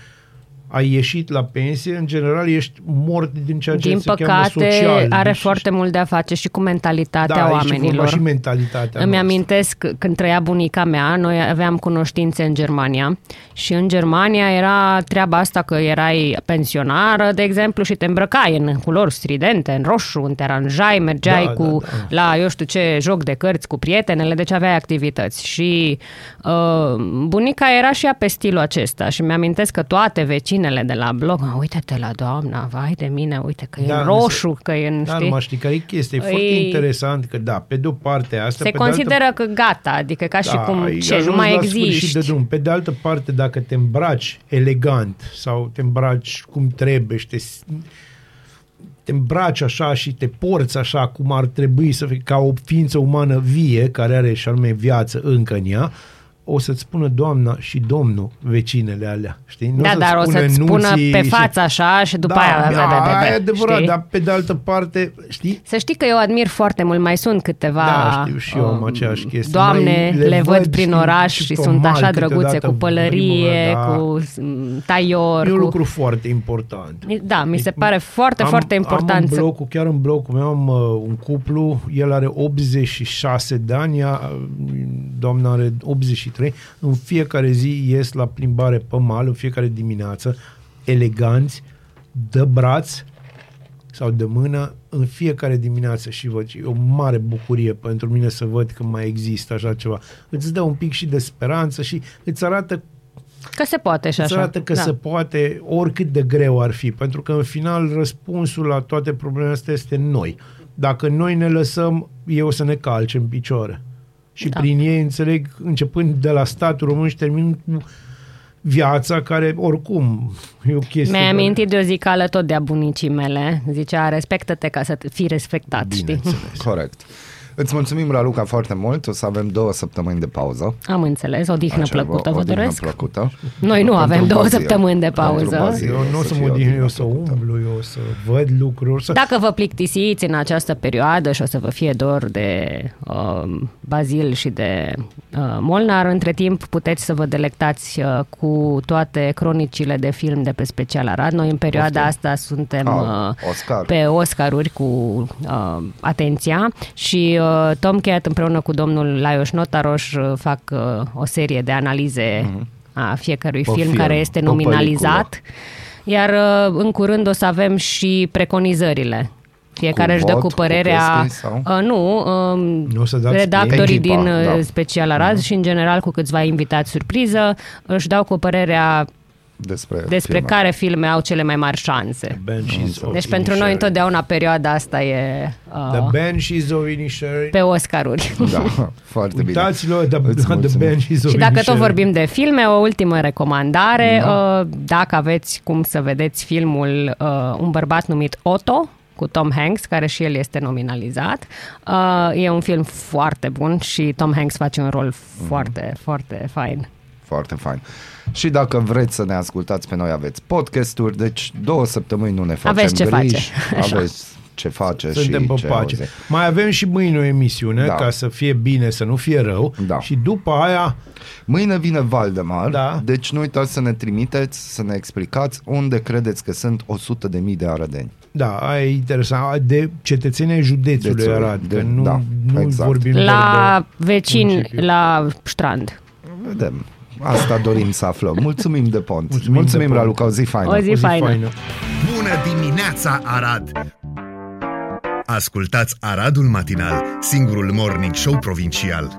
[SPEAKER 2] ai ieșit la pensie, în general ești mort din ceea ce
[SPEAKER 7] Din
[SPEAKER 2] se cheamă
[SPEAKER 7] păcate,
[SPEAKER 2] social.
[SPEAKER 7] are
[SPEAKER 2] Deci,
[SPEAKER 7] foarte mult de a face și cu mentalitatea
[SPEAKER 2] da, aici e vorba
[SPEAKER 7] oamenilor.
[SPEAKER 2] și mentalitatea
[SPEAKER 7] Îmi
[SPEAKER 2] noastră.
[SPEAKER 7] amintesc când trăia bunica mea, noi aveam cunoștințe în Germania și în Germania era treaba asta că erai pensionară, de exemplu, și te îmbrăcai în culori stridente, în roșu, te aranjai, mergeai
[SPEAKER 2] Da,
[SPEAKER 7] cu
[SPEAKER 2] da, da.
[SPEAKER 7] la eu știu ce joc de cărți cu prietenele, deci aveai activități. Și uh, bunica era și ea pe stilul acesta și mi-amintesc că toate vecinele de la bloc, "Ah, uite-te la doamna, vai de mine, uite că e
[SPEAKER 2] Da,
[SPEAKER 7] în roșu, că e în,
[SPEAKER 2] Da,
[SPEAKER 7] știi?
[SPEAKER 2] nu știi care e chestia. E
[SPEAKER 7] Îi-
[SPEAKER 2] foarte interesant că, da, pe de-o parte asta...
[SPEAKER 7] Se
[SPEAKER 2] pe de altă
[SPEAKER 7] consideră că gata, adică ca și cum
[SPEAKER 2] ai
[SPEAKER 7] ce,
[SPEAKER 2] ajuns
[SPEAKER 7] nu mai
[SPEAKER 2] la sfârșit
[SPEAKER 7] existi.
[SPEAKER 2] De drum. Pe de altă parte, dacă te îmbraci elegant sau te îmbraci cum trebuie și te, te îmbraci așa și te porți așa cum ar trebui să fie, ca o ființă umană vie, care are și anume viață încă în ea, o să-ți spună doamna și domnul vecinele alea, știi? Nu
[SPEAKER 7] Da,
[SPEAKER 2] să-ți
[SPEAKER 7] dar o
[SPEAKER 2] spună
[SPEAKER 7] să-ți spună
[SPEAKER 2] nuții
[SPEAKER 7] pe
[SPEAKER 2] și-
[SPEAKER 7] față așa și după
[SPEAKER 2] da,
[SPEAKER 7] aia...
[SPEAKER 2] da,
[SPEAKER 7] da, da, da,
[SPEAKER 2] aia e adevărat,
[SPEAKER 7] știi?
[SPEAKER 2] dar pe de altă parte, știi?
[SPEAKER 7] Să știi că eu admir foarte mult, mai sunt câteva
[SPEAKER 2] Da, știu și eu am
[SPEAKER 7] um,
[SPEAKER 2] aceeași chestie.
[SPEAKER 7] doamne,
[SPEAKER 2] Mai
[SPEAKER 7] le,
[SPEAKER 2] le
[SPEAKER 7] văd
[SPEAKER 2] văd,
[SPEAKER 7] prin
[SPEAKER 2] știi,
[SPEAKER 7] oraș
[SPEAKER 2] și
[SPEAKER 7] și
[SPEAKER 2] pe
[SPEAKER 7] sunt
[SPEAKER 2] mal
[SPEAKER 7] așa drăguțe
[SPEAKER 2] câteodată
[SPEAKER 7] cu pălărie,
[SPEAKER 2] primă, da.
[SPEAKER 7] cu mm, taior.
[SPEAKER 2] E un
[SPEAKER 7] cu...
[SPEAKER 2] lucru foarte important.
[SPEAKER 7] Da, mi se pare foarte, foarte important
[SPEAKER 2] Am în
[SPEAKER 7] să...
[SPEAKER 2] blocul, chiar în blocul meu am uh, un cuplu, el are 86 de ani, ea, uh, doamna are 83, în fiecare zi ies la plimbare pe mal, în fiecare dimineață, eleganți, de braț sau de mână, în fiecare dimineață și văd, e o mare bucurie pentru mine să văd că mai există așa ceva. Îți dă un pic și de speranță și îți arată
[SPEAKER 7] Că se poate și
[SPEAKER 2] Îți
[SPEAKER 7] așa.
[SPEAKER 2] arată că
[SPEAKER 7] da.
[SPEAKER 2] se poate, oricât de greu ar fi, pentru că în final răspunsul la toate problemele astea este noi. Dacă noi ne lăsăm, ei o să ne calce în picioare. Și
[SPEAKER 7] Da.
[SPEAKER 2] da. prin ei înțeleg, începând de la statul român și terminând cu viața care, oricum, e o chestie...
[SPEAKER 7] Mi-ai
[SPEAKER 2] care-
[SPEAKER 7] amintit de o zicală tot de-a bunicii mele. Zicea, respectă-te ca să te- fii respectat, știi?
[SPEAKER 2] Bineînțeles.
[SPEAKER 1] Corect. Îți mulțumim, Raluca, foarte mult. O să avem două săptămâni de pauză.
[SPEAKER 7] Am înțeles, o dihnă
[SPEAKER 1] Așa,
[SPEAKER 7] plăcută, vă
[SPEAKER 1] odihnă
[SPEAKER 7] doresc.
[SPEAKER 1] plăcută.
[SPEAKER 7] Noi nu
[SPEAKER 1] Pentru
[SPEAKER 7] avem două
[SPEAKER 1] Bazil.
[SPEAKER 7] săptămâni de
[SPEAKER 1] Pentru
[SPEAKER 7] pauză.
[SPEAKER 1] Bazil
[SPEAKER 2] Eu nu o să
[SPEAKER 1] fie
[SPEAKER 2] mă odihnă,
[SPEAKER 1] odihnă
[SPEAKER 2] eu o să
[SPEAKER 1] plăcută.
[SPEAKER 2] umblu, eu o să văd lucruri, o să...
[SPEAKER 7] Dacă vă plictisiți în această perioadă și o să vă fie dor de uh, Bazil și de uh, Molnar, între timp puteți să vă delectați uh, cu toate cronicile de film de pe Special Arad. Noi în perioada
[SPEAKER 1] Poftim.
[SPEAKER 7] asta suntem
[SPEAKER 1] Ah,
[SPEAKER 7] uh,
[SPEAKER 1] Oscar.
[SPEAKER 7] pe Oscaruri cu uh, atenția și uh, Tom Cat împreună cu domnul Laios Notaroș uh, fac uh, o serie de analize a fiecărui
[SPEAKER 1] Pe
[SPEAKER 7] film,
[SPEAKER 1] film,
[SPEAKER 7] care este
[SPEAKER 1] pe
[SPEAKER 7] nominalizat. Iar uh, în curând o să avem și preconizările. Fiecare
[SPEAKER 1] Cu
[SPEAKER 7] își dă
[SPEAKER 1] vot,
[SPEAKER 7] cu
[SPEAKER 1] cu
[SPEAKER 7] părerea.
[SPEAKER 1] chestii sau?
[SPEAKER 7] Uh, nu, um,
[SPEAKER 2] Nu o să dați
[SPEAKER 7] redactorii
[SPEAKER 1] Echipa,
[SPEAKER 7] din uh,
[SPEAKER 1] da.
[SPEAKER 7] Special Arad și în general cu câțiva invitați surpriză își dau cu părerea
[SPEAKER 1] Despre,
[SPEAKER 7] despre
[SPEAKER 1] filme.
[SPEAKER 7] care filme au cele mai mari șanse.
[SPEAKER 2] Banshees of
[SPEAKER 7] Deci pentru noi
[SPEAKER 2] Inisherin.
[SPEAKER 7] întotdeauna perioada asta e
[SPEAKER 2] The
[SPEAKER 7] uh,
[SPEAKER 2] Banshees of Inisherin.
[SPEAKER 7] pe Oscaruri.
[SPEAKER 1] Da, foarte bine.
[SPEAKER 2] Uitați-vă the,
[SPEAKER 1] Îți
[SPEAKER 2] the
[SPEAKER 1] mulțumim.
[SPEAKER 2] Banshees of
[SPEAKER 7] Și dacă tot
[SPEAKER 2] Inisherin.
[SPEAKER 7] vorbim de filme, o ultimă recomandare,
[SPEAKER 1] Da.
[SPEAKER 7] uh, dacă aveți cum să vedeți filmul uh, Un bărbat numit Otto, cu Tom Hanks, care și el este nominalizat. Uh, e un film foarte bun și Tom Hanks face un rol foarte, foarte fain.
[SPEAKER 1] Foarte fain. Și dacă vreți să ne ascultați pe noi, aveți podcasturi, deci două săptămâni nu ne facem
[SPEAKER 7] Aveți ce
[SPEAKER 1] griji,
[SPEAKER 7] face. Așa.
[SPEAKER 1] aveți ce face
[SPEAKER 2] Suntem
[SPEAKER 1] și
[SPEAKER 2] pe
[SPEAKER 1] ce
[SPEAKER 2] pace.
[SPEAKER 1] auzi.
[SPEAKER 2] Mai avem și mâine o emisiune
[SPEAKER 1] Da.
[SPEAKER 2] ca să fie bine, să nu fie rău.
[SPEAKER 1] Da.
[SPEAKER 2] Și după aia,
[SPEAKER 1] Mâine vine Valdemar,
[SPEAKER 2] Da.
[SPEAKER 1] deci nu uitați să ne trimiteți, să ne explicați unde credeți că sunt 100 de mii de arădeni.
[SPEAKER 2] da, aia e interesant, de cetățenii ai județului
[SPEAKER 1] Județului,
[SPEAKER 2] Arad,
[SPEAKER 1] de-
[SPEAKER 2] că nu,
[SPEAKER 1] da,
[SPEAKER 2] nu
[SPEAKER 1] exact.
[SPEAKER 2] vorbim doar
[SPEAKER 7] La
[SPEAKER 2] de
[SPEAKER 7] vecini,
[SPEAKER 2] municipiu.
[SPEAKER 7] la strand.
[SPEAKER 1] Vedem. Asta dorim să aflăm. Mulțumim de pont. Mulțumim,
[SPEAKER 2] Mulțumim
[SPEAKER 1] Mulțumim
[SPEAKER 2] de pont.
[SPEAKER 1] Raluca, o zi faină.
[SPEAKER 7] O zi
[SPEAKER 2] o zi
[SPEAKER 7] faină.
[SPEAKER 2] faină.
[SPEAKER 3] Bună dimineața, Arad! Ascultați Aradul Matinal, singurul morning show provincial.